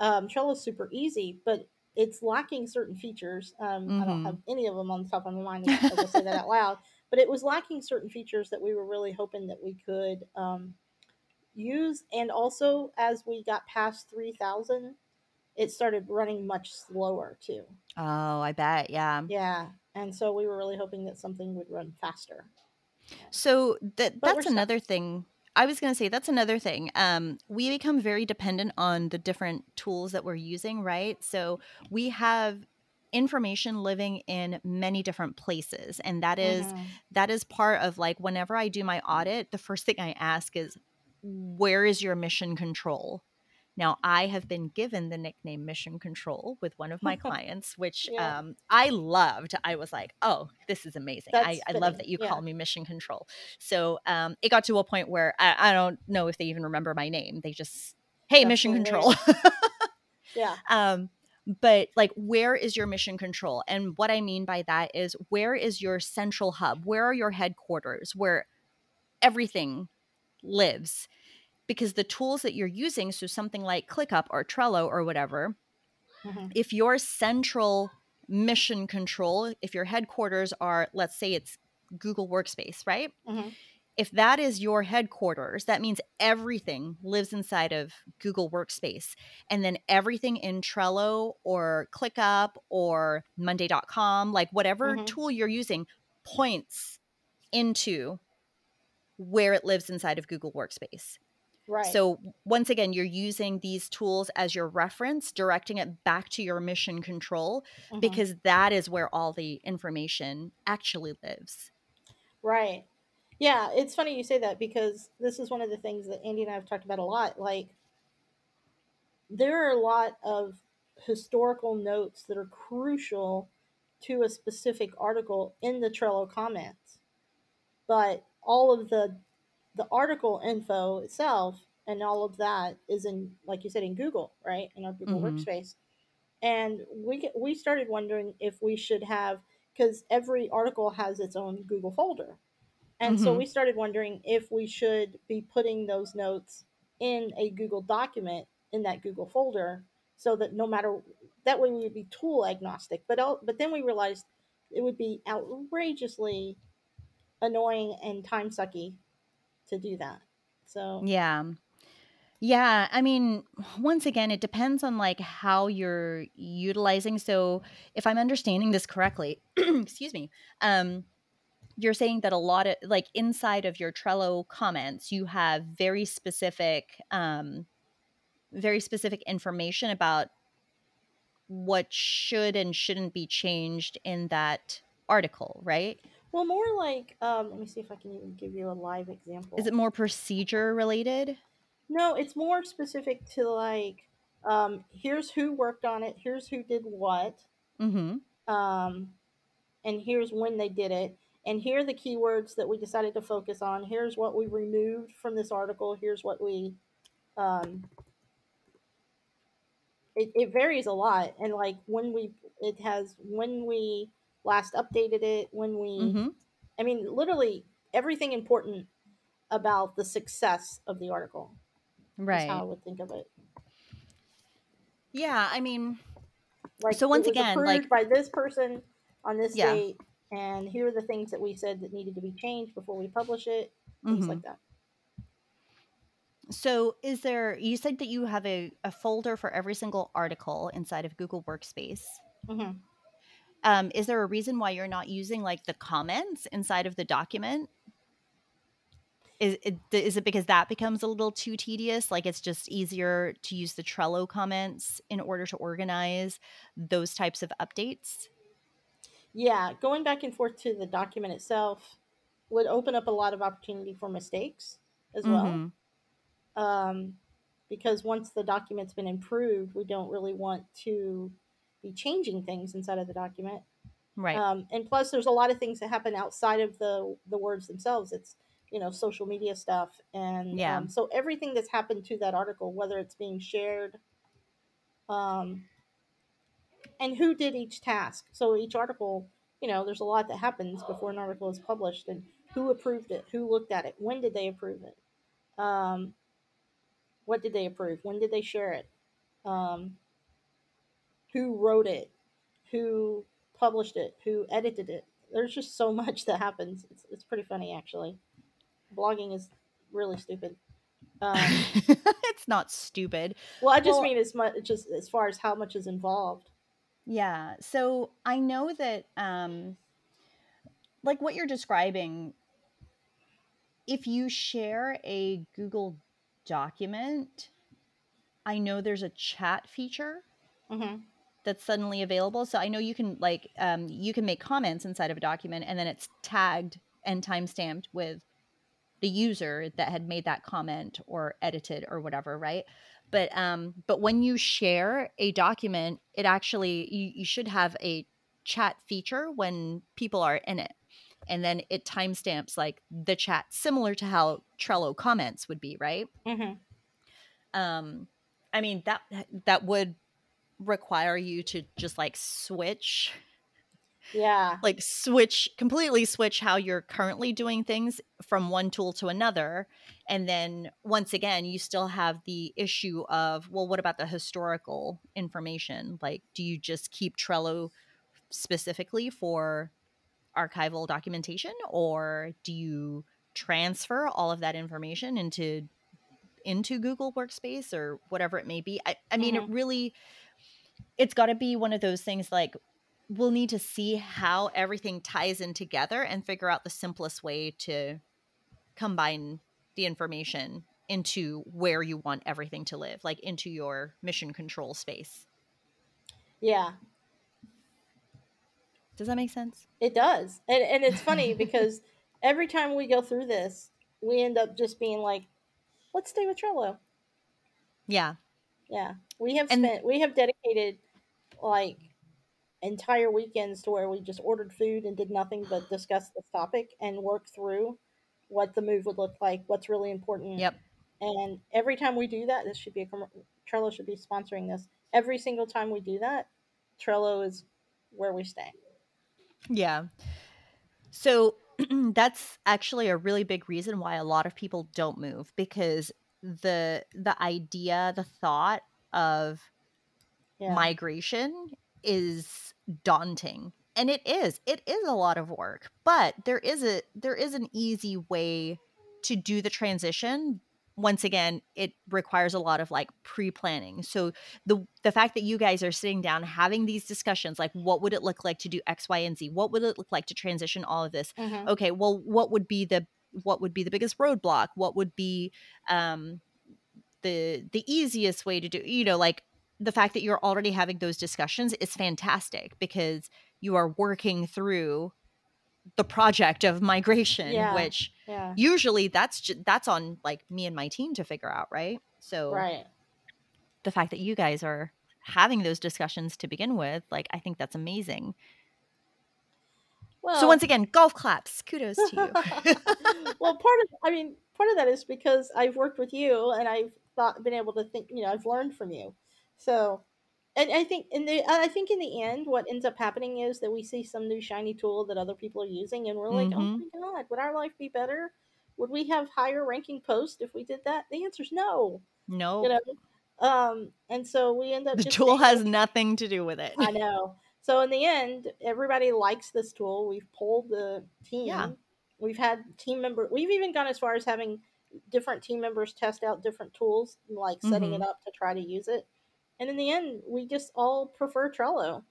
B: um, is super easy, but it's lacking certain features. Um, I don't
A: Mhm.
B: have any of them on the top of my mind I say that out loud, (laughs) but it was lacking certain features that we were really hoping that we could um, use. And also, as we got past 3,000, it started running much slower too.
A: oh i bet yeah
B: Yeah. And so we were really hoping that something would run faster.
A: So that
B: But
A: that's
B: stuck.
A: another thing. I was going to say that's another thing. Um, we become very dependent on the different tools that we're using, right? So we have information living in many different places and that is
B: Mhm.
A: that is part of like whenever I do my audit, the first thing I ask is where is your mission control? Now, I have been given the nickname Mission Control with one of my (laughs) clients, which
B: Yeah.
A: um, I loved. I was like, oh, this is amazing. I, I love that you
B: yeah.
A: call me Mission Control. So um, it got to a point where I, I don't know if they even remember my name. They just, hey,
B: That's
A: Mission. Control.
B: Yeah. (laughs)
A: um but like where is your mission control and what i mean by that is where is your central hub where are your headquarters where everything lives because the tools that you're using so something like clickup or trello or whatever
B: Mhm.
A: if your central mission control if your headquarters are let's say it's google workspace right
B: Mhm.
A: if that is your headquarters, that means everything lives inside of Google Workspace. And then everything in Trello or ClickUp or Monday.com, like whatever
B: Mhm.
A: tool you're using, points into where it lives inside of Google Workspace.
B: Right.
A: So, once again, you're using these tools as your reference, directing it back to your mission control,
B: Mhm.
A: because that is where all the information actually lives.
B: Right. Yeah, it's funny you say that because this is one of the things that Andy and I have talked about a lot. Like, there are a lot of historical notes that are crucial to a specific article in the Trello comments, but all of the the article info itself and all of that is in, like you said, in Google, right, in our Google
A: Mhm.
B: Workspace. And we we started wondering if we should have because every article has its own Google folder. And so
A: Mhm.
B: we started wondering if we should be putting those notes in a Google document in that Google folder so that no matter that way we would be tool agnostic. But but then we realized it would be outrageously annoying and time sucky to do that. So
A: Yeah. Yeah, I mean, once again, it depends on like how you're utilizing. So, if I'm understanding this correctly, (clears throat) excuse me, um, you're saying that a lot of like inside of your Trello comments, you have very specific, um, very specific information about what should and shouldn't be changed in that article, right?
B: Well, more like um, let me see if I can even give you a live example.
A: Is it more procedure related?
B: No, it's more specific to like um, here's who worked on it, here's who did what,
A: Mm-hmm.
B: um, and here's when they did it, and here are the keywords that we decided to focus on. Here's what we removed from this article. Here's what we. Um, it, it varies a lot, and like when we it has when we last updated it, when we.
A: Mm-hmm.
B: I mean, literally everything important about the success of the article
A: Right.
B: how I would think of it.
A: Yeah, I mean,
B: like
A: So once again, like-
B: by this person on this
A: Yeah.
B: date and here are the things that we said that needed to be changed before we publish it things
A: mhm.
B: like that
A: So, is there, you said that you have a, a folder for every single article inside of Google Workspace.
B: hmm
A: Um, is there a reason why you're not using like the comments inside of the document? Is it, is it because that becomes a little too tedious? Like it's just easier to use the Trello comments in order to organize those types of updates?
B: yeah going back and forth to the document itself would open up a lot of opportunity for mistakes as well
A: Mhm.
B: um, because once the document's been improved we don't really want to be changing things inside of the document
A: Right.
B: um, and plus there's a lot of things that happen outside of the the words themselves it's you know social media stuff and
A: Yeah.
B: um, so everything that's happened to that article whether it's being shared um, and who did each task so each article you know there's a lot that happens before an article is published and who approved it who looked at it when did they approve it um, what did they approve when did they share it um, who wrote it who published it who edited it. There's just so (laughs) much that happens. It's, it's pretty funny actually. Blogging is really stupid. Um, (laughs)
A: it's not stupid.
B: well i just
A: Well-
B: mean as much just as far as how much is involved.
A: Yeah. So I know that um like what you're describing if you share a Google document, I know there's a chat feature.
B: Hmm
A: that's suddenly available. So I know you can like um, you can make comments inside of a document, and then it's tagged and time stamped with the user that had made that comment or edited or whatever, right? But um, but when you share a document, it actually you, you should have a chat feature when people are in it and then it timestamps like the chat similar to how trello comments would be right
B: hmm
A: um i mean that that would require you to just like switch
B: Yeah.
A: like switch completely switch how you're currently doing things from one tool to another and then once again you still have the issue of well what about the historical information? Like do you just keep trello specifically for archival documentation or do you transfer all of that information into into google workspace or whatever it may be? I, I mean it mm-hmm. really it's got to be one of those things like we'll need to see how everything ties in together and figure out the simplest way to combine the information into where you want everything to live like into your mission control space
B: Yeah.
A: does that make sense
B: It does. And and it's funny (laughs) because every time we go through this, we end up just being like, let's stay with Trello.
A: yeah
B: Yeah. We have
A: And-
B: spent we have dedicated like entire weekends to where we just ordered food and did nothing but discuss this topic and work through what the move would look like, what's really important.
A: yep
B: And every time we do that, this should be a Trello should be sponsoring this. Every single time we do that, Trello is where we stay.
A: Yeah. So (clears throat) that's actually a really big reason why a lot of people don't move because the the idea, the thought of
B: Yeah.
A: migration is daunting. And it is. It is a lot of work, but there is a there is an easy way to do the transition. Once again, it requires a lot of like pre-planning. So the the fact that you guys are sitting down having these discussions like what would it look like to do X, Y, and Z? What would it look like to transition all of this?
B: Mhm.
A: okay well what would be the what would be the biggest roadblock what would be um the the easiest way to do you know like the fact that you're already having those discussions is fantastic because you are working through the project of migration
B: Yeah.
A: which
B: Yeah.
A: usually that's ju- that's on like me and my team to figure out right so
B: Right.
A: the fact that you guys are having those discussions to begin with like i think that's amazing
B: Well,
A: so once again golf claps kudos to you (laughs)
B: well, part of I mean, part of that is because I've worked with you and I've thought been able to think, you know, I've learned from you. So, and I think in the I think in the end, what ends up happening is that we see some new shiny tool that other people are using, and we're like, oh
A: Mhm.
B: my god, would our life be better? Would we have higher ranking posts if we did that? The answer is no.
A: no
B: You know, um, and so we end up
A: the tool has nothing to do with it.
B: I know. So in the end, everybody likes this tool. We've pulled the team.
A: Yeah.
B: We've had team member. We've even gone as far as having different team members test out different tools, like setting it
A: Mhm.
B: up to try to use it. And in the end, we just all prefer Trello.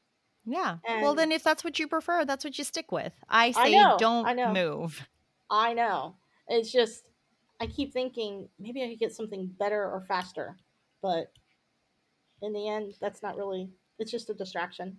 A: Yeah. well, then if that's what you prefer, that's what you stick with. I
B: I
A: say
B: know,
A: don't
B: I know.
A: move.
B: I know. It's just I keep thinking maybe I could get something better or faster, but in the end, that's not really. It's just a distraction.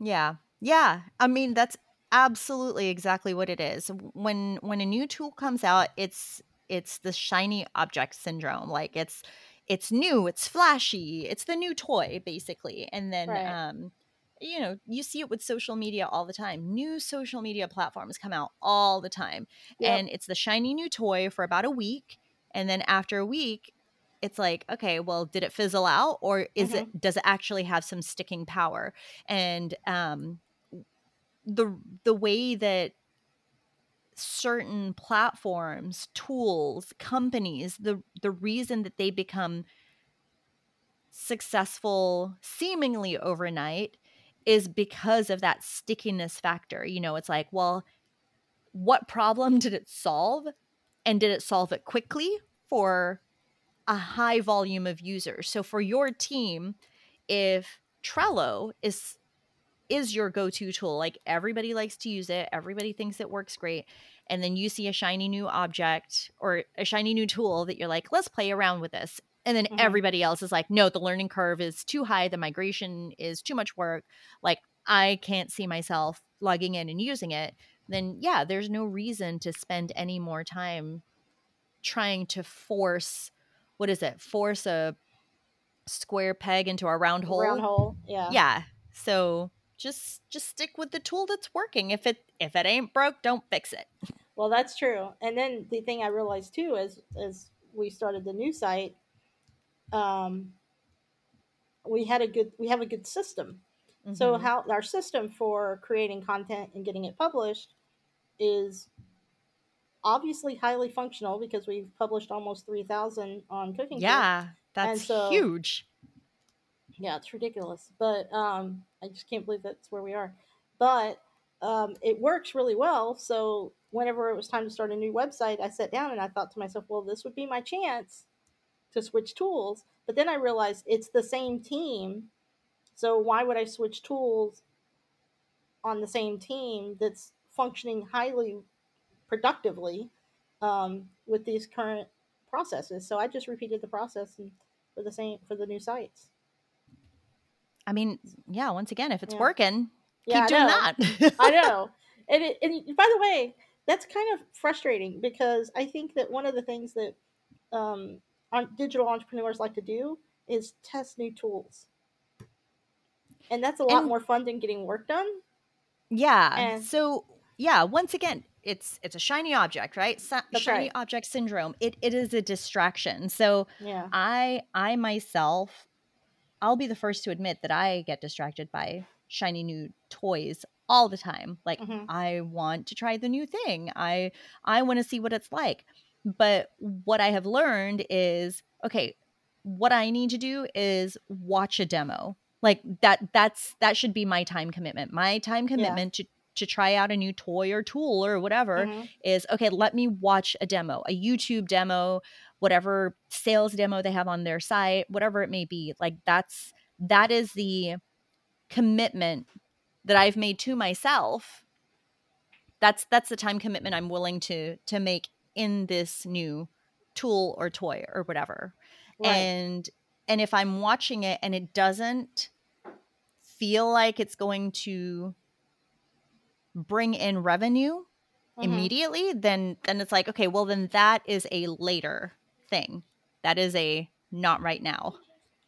A: Yeah. Yeah. I mean, that's absolutely exactly what it is. When when a new tool comes out, it's it's the shiny object syndrome. Like it's it's new, it's flashy, it's the new toy basically. And then
B: Right.
A: um you know, you see it with social media all the time. New social media platforms come out all the time.
B: Yep.
A: And it's the shiny new toy for about a week. And then after a week, it's like, okay, well, did it fizzle out or is it does it actually have some sticking power? And um the the way that certain platforms, tools, companies, the the reason that they become successful seemingly overnight is because of that stickiness factor. You know, it's like, well, what problem (laughs) did it solve? And did it solve it quickly for a high volume of users? So for your team, if Trello is is your go-to tool, like everybody likes to use it, everybody thinks it works great, and then you see a shiny new object or a shiny new tool that you're like, let's play around with this. And then
B: Mhm.
A: everybody else is like, no, the learning curve is too high. The migration is too much work. Like, I can't see myself logging in and using it. Then, yeah, there's no reason to spend any more time trying to force what is it? Force a square peg into a round hole.
B: Round hole. Yeah.
A: Yeah. So just just stick with the tool that's working. If it if it ain't broke, don't fix it. (laughs)
B: Well, that's true. And then the thing I realized too, as as we started the new site, um, we had a good we have a good system. So
A: Mhm.
B: how our system for creating content and getting it published is obviously highly functional because we've published almost three thousand on Cooking.
A: Yeah, that's
B: so-
A: huge.
B: yeah, it's ridiculous. But um, I just can't believe that's where we are. But um, it works really well. So whenever it was time to start a new website, I sat down and I thought to myself, well, this would be my chance to switch tools. But then I realized it's the same team. So why would I switch tools on the same team that's functioning highly productively um, with these current processes? So I just repeated the process and for the same for the new sites.
A: I mean, yeah, once again, if it's
B: Yeah.
A: working,
B: Yeah,
A: keep
B: I
A: doing
B: know.
A: that. (laughs)
B: I know. (laughs) And, it, and by the way, that's kind of frustrating because I think that one of the things that um, digital entrepreneurs like to do is test new tools. And that's a lot
A: And-
B: more fun than getting work done.
A: Yeah.
B: And-
A: so yeah, once again, it's it's a shiny object, right? Sa- shiny
B: right.
A: object syndrome. It it is a distraction. So
B: Yeah.
A: I I myself I'll be the first to admit that I get distracted by shiny new toys all the time. Like
B: Mhm.
A: I want to try the new thing. I I want to see what it's like. But what I have learned is okay, what I need to do is watch a demo. Like that that's that should be my time commitment. My time commitment to to try out a new toy or tool or whatever
B: Mhm.
A: is okay, let me watch a demo, a YouTube demo, whatever sales demo they have on their site, whatever it may be. Like that's that is the commitment that I've made to myself. That's that's the time commitment I'm willing to to make in this new tool or toy or whatever.
B: Right.
A: And and if I'm watching it and it doesn't feel like it's going to bring in revenue
B: Mhm.
A: immediately, then then it's like, okay, well then that is a later thing. That is a not right now.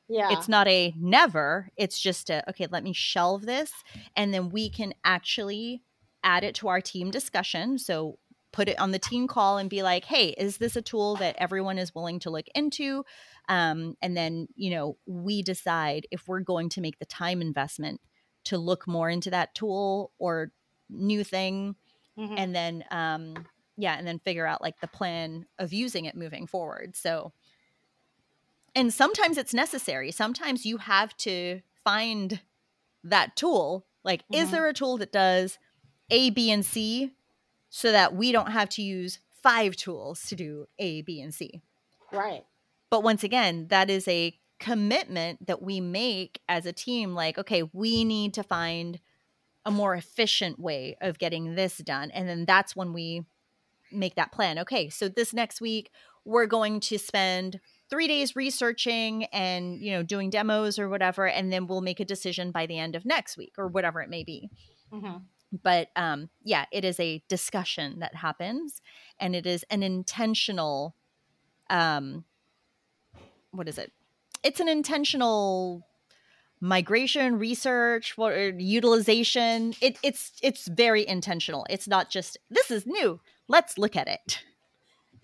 B: Yeah.
A: It's not a never. It's just a okay, let me shelve this and then we can actually add it to our team discussion. So put it on the team call and be like, hey, is this a tool that everyone is willing to look into? Um, and then, you know, we decide if we're going to make the time investment to look more into that tool or new thing
B: Mhm.
A: and then um yeah and then figure out like the plan of using it moving forward so and sometimes it's necessary sometimes you have to find that tool like is
B: Mhm.
A: there a tool that does a b and c so that we don't have to use five tools to do a b and c
B: right.
A: but once again that is a commitment that we make as a team like okay we need to find a more efficient way of getting this done and then that's when we make that plan okay so this next week we're going to spend three days researching and you know doing demos or whatever and then we'll make a decision by the end of next week or whatever it may be.
B: Mhm.
A: but um yeah it is a discussion that happens and it is an intentional um what is it? It's an intentional migration research what or utilization. It, it's it's very intentional. It's not just this is new let's look at it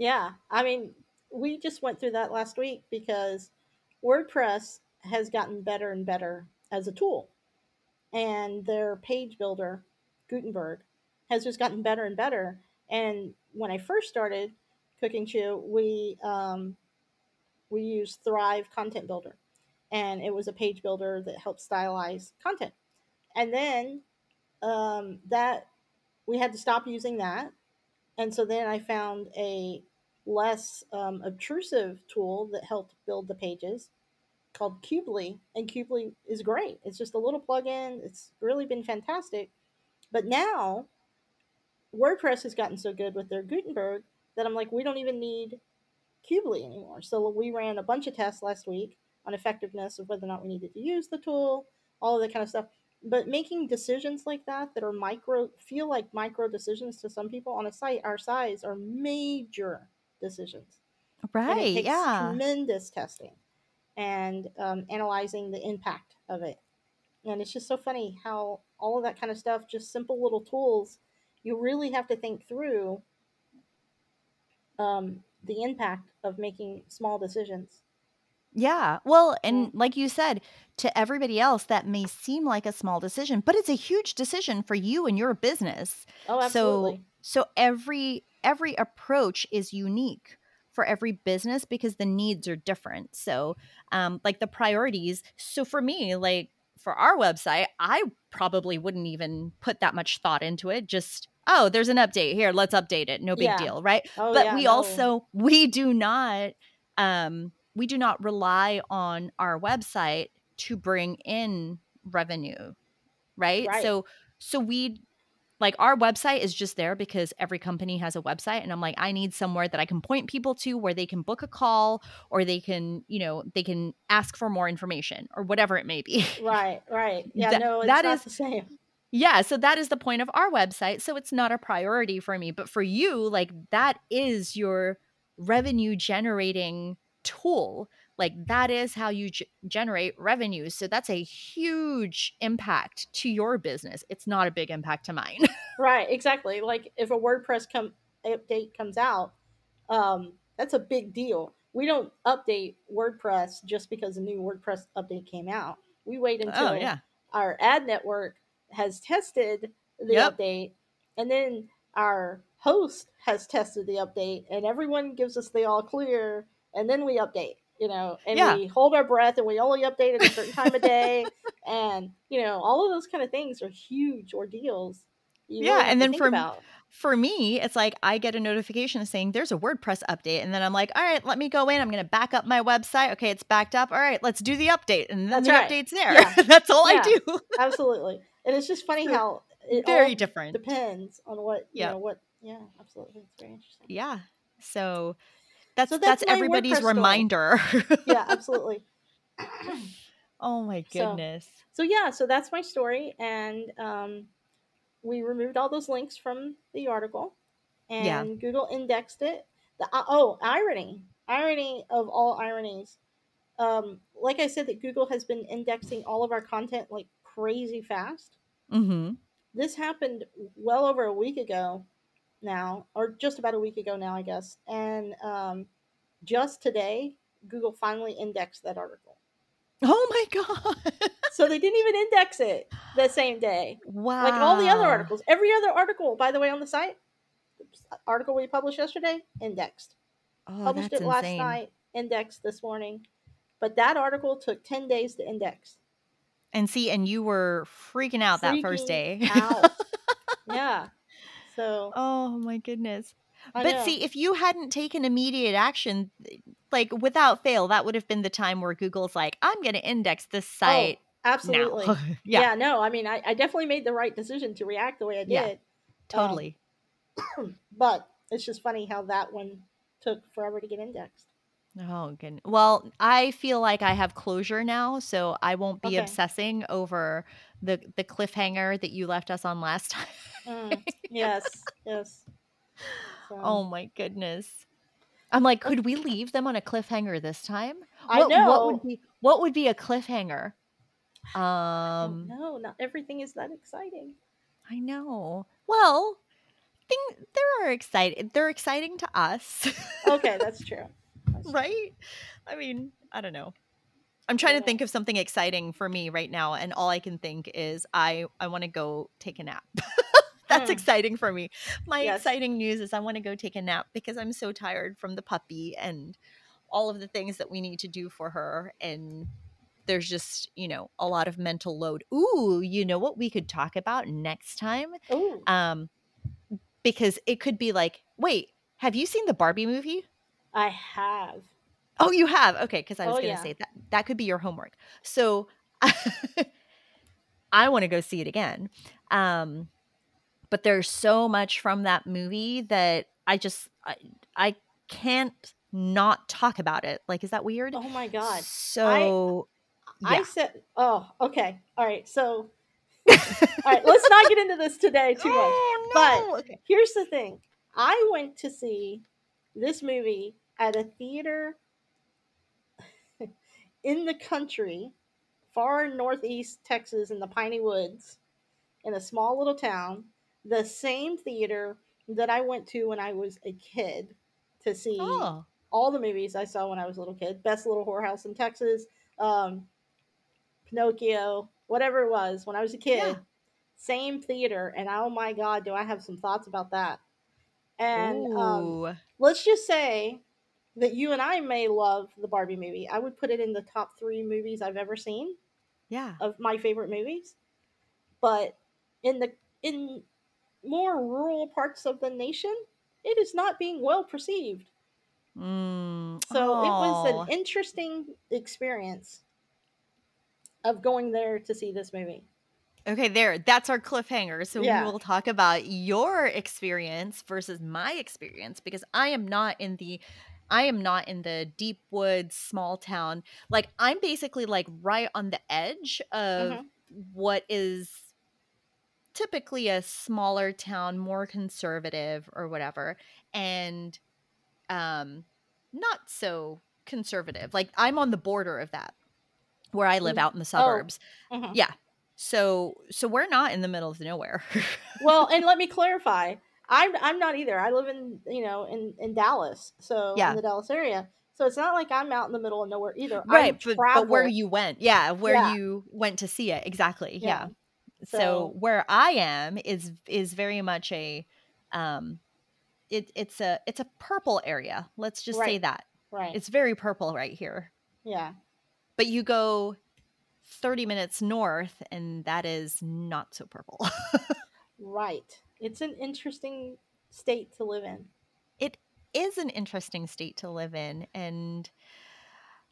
B: Yeah, I mean, we just went through that last week because WordPress has gotten better and better as a tool, and their page builder, Gutenberg, has just gotten better and better. And when I first started Cooking Chew, we um, we used Thrive Content Builder, and it was a page builder that helped stylize content. And then um, that we had to stop using that and so then I found a less um, obtrusive tool that helped build the pages called Qubely, and Qubely is great. It's just a little plugin. It's really been fantastic. But now WordPress has gotten so good with their Gutenberg that I'm like, we don't even need Qubely anymore. So we ran a bunch of tests last week on effectiveness of whether or not we needed to use the tool, all of that kind of stuff. But making decisions like that that are micro feel like micro decisions to some people on a site our size are major decisions.
A: Right. Yeah.
B: tremendous testing and um, analyzing the impact of it. And it's just so funny how all of that kind of stuff, just simple little tools, you really have to think through um, the impact of making small decisions.
A: Yeah. Well, and like you said, to everybody else, that may seem like a small decision, but it's a huge decision for you and your business.
B: Oh,
A: So,
B: absolutely.
A: so every every approach is unique for every business because the needs are different. So, um, like the priorities. So for me, like for our website, I probably wouldn't even put that much thought into it. Just oh, there's an update here. Let's update it. No big
B: Yeah.
A: deal, right?
B: Oh,
A: but
B: yeah,
A: we
B: no.
A: also we do not um we do not rely on our website to bring in revenue right?
B: Right.
A: so so we like our website is just there because every company has a website and i'm like i need somewhere that i can point people to where they can book a call or they can you know they can ask for more information or whatever it may be
B: Right, right. (laughs) Yeah,
A: That-
B: no, it's
A: that
B: not
A: is-
B: the same.
A: Yeah, so that is the point of our website. So it's not a priority for me, but for you, like that is your revenue generating tool. Like that is how you g- generate revenue. So that's a huge impact to your business. It's not a big impact to mine. (laughs)
B: Right, exactly. Like if a WordPress come update comes out, um, that's a big deal. We don't update WordPress just because a new WordPress update came out. We wait until
A: oh, yeah.
B: our ad network has tested the
A: Yep.
B: update, and then our host has tested the update, and everyone gives us the all clear, and then we update. You know, and
A: Yeah.
B: we hold our breath, and we only update at a certain time of day, (laughs) and you know, all of those kind of things are huge ordeals. You
A: Yeah,
B: really
A: and then for-
B: about.
A: For me, it's like I get a notification saying there's a WordPress update. And then I'm like, all right, let me go in. I'm going to back up my website. Okay, it's backed up. All right, let's do the update. And then
B: That's
A: the
B: right.
A: update's there.
B: Yeah. (laughs)
A: That's all
B: Yeah.
A: I do.
B: absolutely, and it's just (laughs) funny how it
A: Very
B: all
A: different.
B: depends on what you know what. Yeah, absolutely, it's very interesting.
A: Yeah. So that's
B: So
A: that's,
B: that's
A: everybody's reminder.
B: Yeah, (laughs) absolutely.
A: oh my
B: So-
A: goodness.
B: so yeah so that's my story and um, we removed all those links from the article and
A: Yeah.
B: google indexed it the, uh, oh irony irony of all ironies um, like i said that google has been indexing all of our content like crazy fast
A: mm-hmm.
B: this happened well over a week ago now or just about a week ago now i guess and um, just today google finally indexed that article
A: Oh my god.
B: so they didn't even index it the same day
A: wow.
B: like all the other articles every other article by the way on the site article we published yesterday indexed
A: Oh,
B: published
A: that's
B: it last
A: insane.
B: night indexed this morning but that article took 10 days to index
A: And see, and you were freaking out that first day.
B: out. (laughs) yeah so
A: oh my goodness.
B: I
A: but
B: know.
A: see, if you hadn't taken immediate action, like without fail, that would have been the time where Google's like, I'm going to index this oh, site
B: oh, absolutely (laughs) yeah.
A: yeah,
B: no i mean I, I definitely made the right decision to react the way i did
A: Yeah. totally. (clears throat)
B: but it's just funny how that one took forever to get indexed
A: Oh, good. Well, I feel like I have closure now, so I won't be
B: Okay.
A: obsessing over the the cliffhanger that you left us on last (laughs) time.
B: Mm, yes yes So,
A: oh my goodness. I'm like, could we leave them on a cliffhanger this time?
B: I
A: what,
B: know
A: What would be what would be a cliffhanger? Um,
B: no not everything is that exciting
A: I know. Well, thing they're excited. They're exciting to us,
B: okay That's (laughs) true. (laughs)
A: right? I mean, I don't know. I'm trying to think of something exciting for me right now, and all I can think is I I want to go take a nap. (laughs) That's
B: Hmm.
A: exciting for me. My
B: Yes.
A: exciting news is I want to go take a nap because I'm so tired from the puppy and all of the things that we need to do for her and there's just, you know, a lot of mental load. Ooh, you know what we could talk about next time?
B: Ooh,
A: Um because it could be like, wait, have you seen the Barbie movie?
B: I have.
A: Oh, you have. Okay, because I was
B: Oh,
A: going to
B: yeah.
A: say that that could be your homework. So (laughs) I want to go see it again. Um, but there's so much from that movie that I just I, I can't not talk about it. Like, is that weird?
B: Oh my god.
A: So,
B: I
A: yeah.
B: said, oh, okay. All right. So, (laughs) all right, let's not get into this today too much.
A: Oh,
B: But-
A: Okay.
B: Here's the thing I went to see this movie at a theater (laughs) in the country, far northeast Texas in the Piney Woods, in a small little town, the same theater that I went to when I was a kid to see
A: Oh,
B: all the movies I saw when I was a little kid. Best Little Whorehouse in Texas, um, Pinocchio, whatever it was when I was a kid.
A: Yeah.
B: Same theater, and oh my god, do I have some thoughts about that? And um, let's just say that you and I may love the Barbie movie. I would put it in the top three movies I've ever seen
A: yeah.
B: of my favorite movies. But in the in more rural parts of the nation, it is not being well perceived.
A: Mm.
B: So it was an interesting experience of going there to see this movie.
A: Okay, there. That's our cliffhanger. So
B: Yeah.
A: we will talk about your experience versus my experience because I am not in the I am not in the deep woods small town. Like I'm basically like right on the edge of
B: Mhm.
A: what is typically a smaller town, more conservative or whatever, and um not so conservative. Like I'm on the border of that where I live
B: Mm.
A: out in the suburbs.
B: Mhm.
A: Yeah. So so we're not in the middle of nowhere.
B: Well, and let me (laughs) clarify. I'm I'm not either. I live in you know in in Dallas, so
A: Yeah.
B: in the Dallas area. So it's not like I'm out in the middle of nowhere either.
A: Right, but, but where you went. Yeah, where
B: Yeah.
A: you went to see it. Exactly. Yeah.
B: Yeah.
A: So,
B: So-
A: where I am is is very much a um it, it's a it's a purple area. Let's just say that.
B: right?
A: It's very purple right here.
B: yeah,
A: But you go 30 minutes north and that is not so purple. (laughs)
B: right. It's an interesting state to live in.
A: It is an interesting state to live in and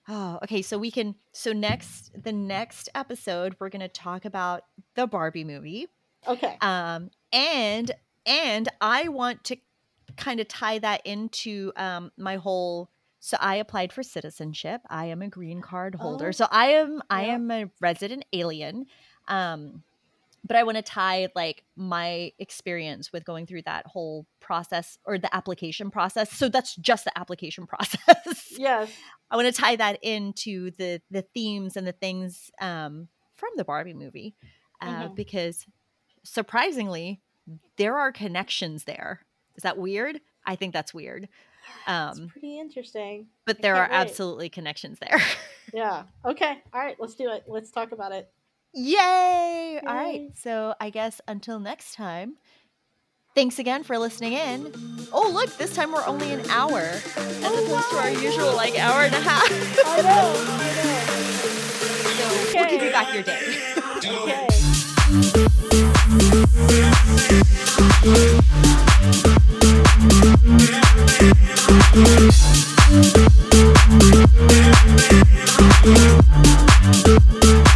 A: oh okay so we can so next the next episode we're going to talk about the barbie movie.
B: Okay.
A: um and and i want to kind of tie that into um my whole so i applied for citizenship. I am a green card holder.
B: Oh,
A: so i am i am a resident alien. Um but i want to tie like my experience with going through that whole process or the application process so that's just the application (laughs) process
B: yes.
A: i want to tie that into the the themes and the things um from the barbie movie uh,
B: Mhm.
A: because surprisingly there are connections there is that weird i think that's weird
B: It's
A: um
B: pretty interesting.
A: but
B: I
A: there are
B: wait.
A: absolutely connections there (laughs)
B: Yeah. Okay. All right. Let's do it. Let's talk about it.
A: Yay! Yay! All right. So I guess until next time, thanks again for listening in. Oh, look, this time we're only an hour as oh, opposed wow. to our usual like hour and a half.
B: I know. I (laughs) know.
A: So okay. we'll give you back your day.
B: okay.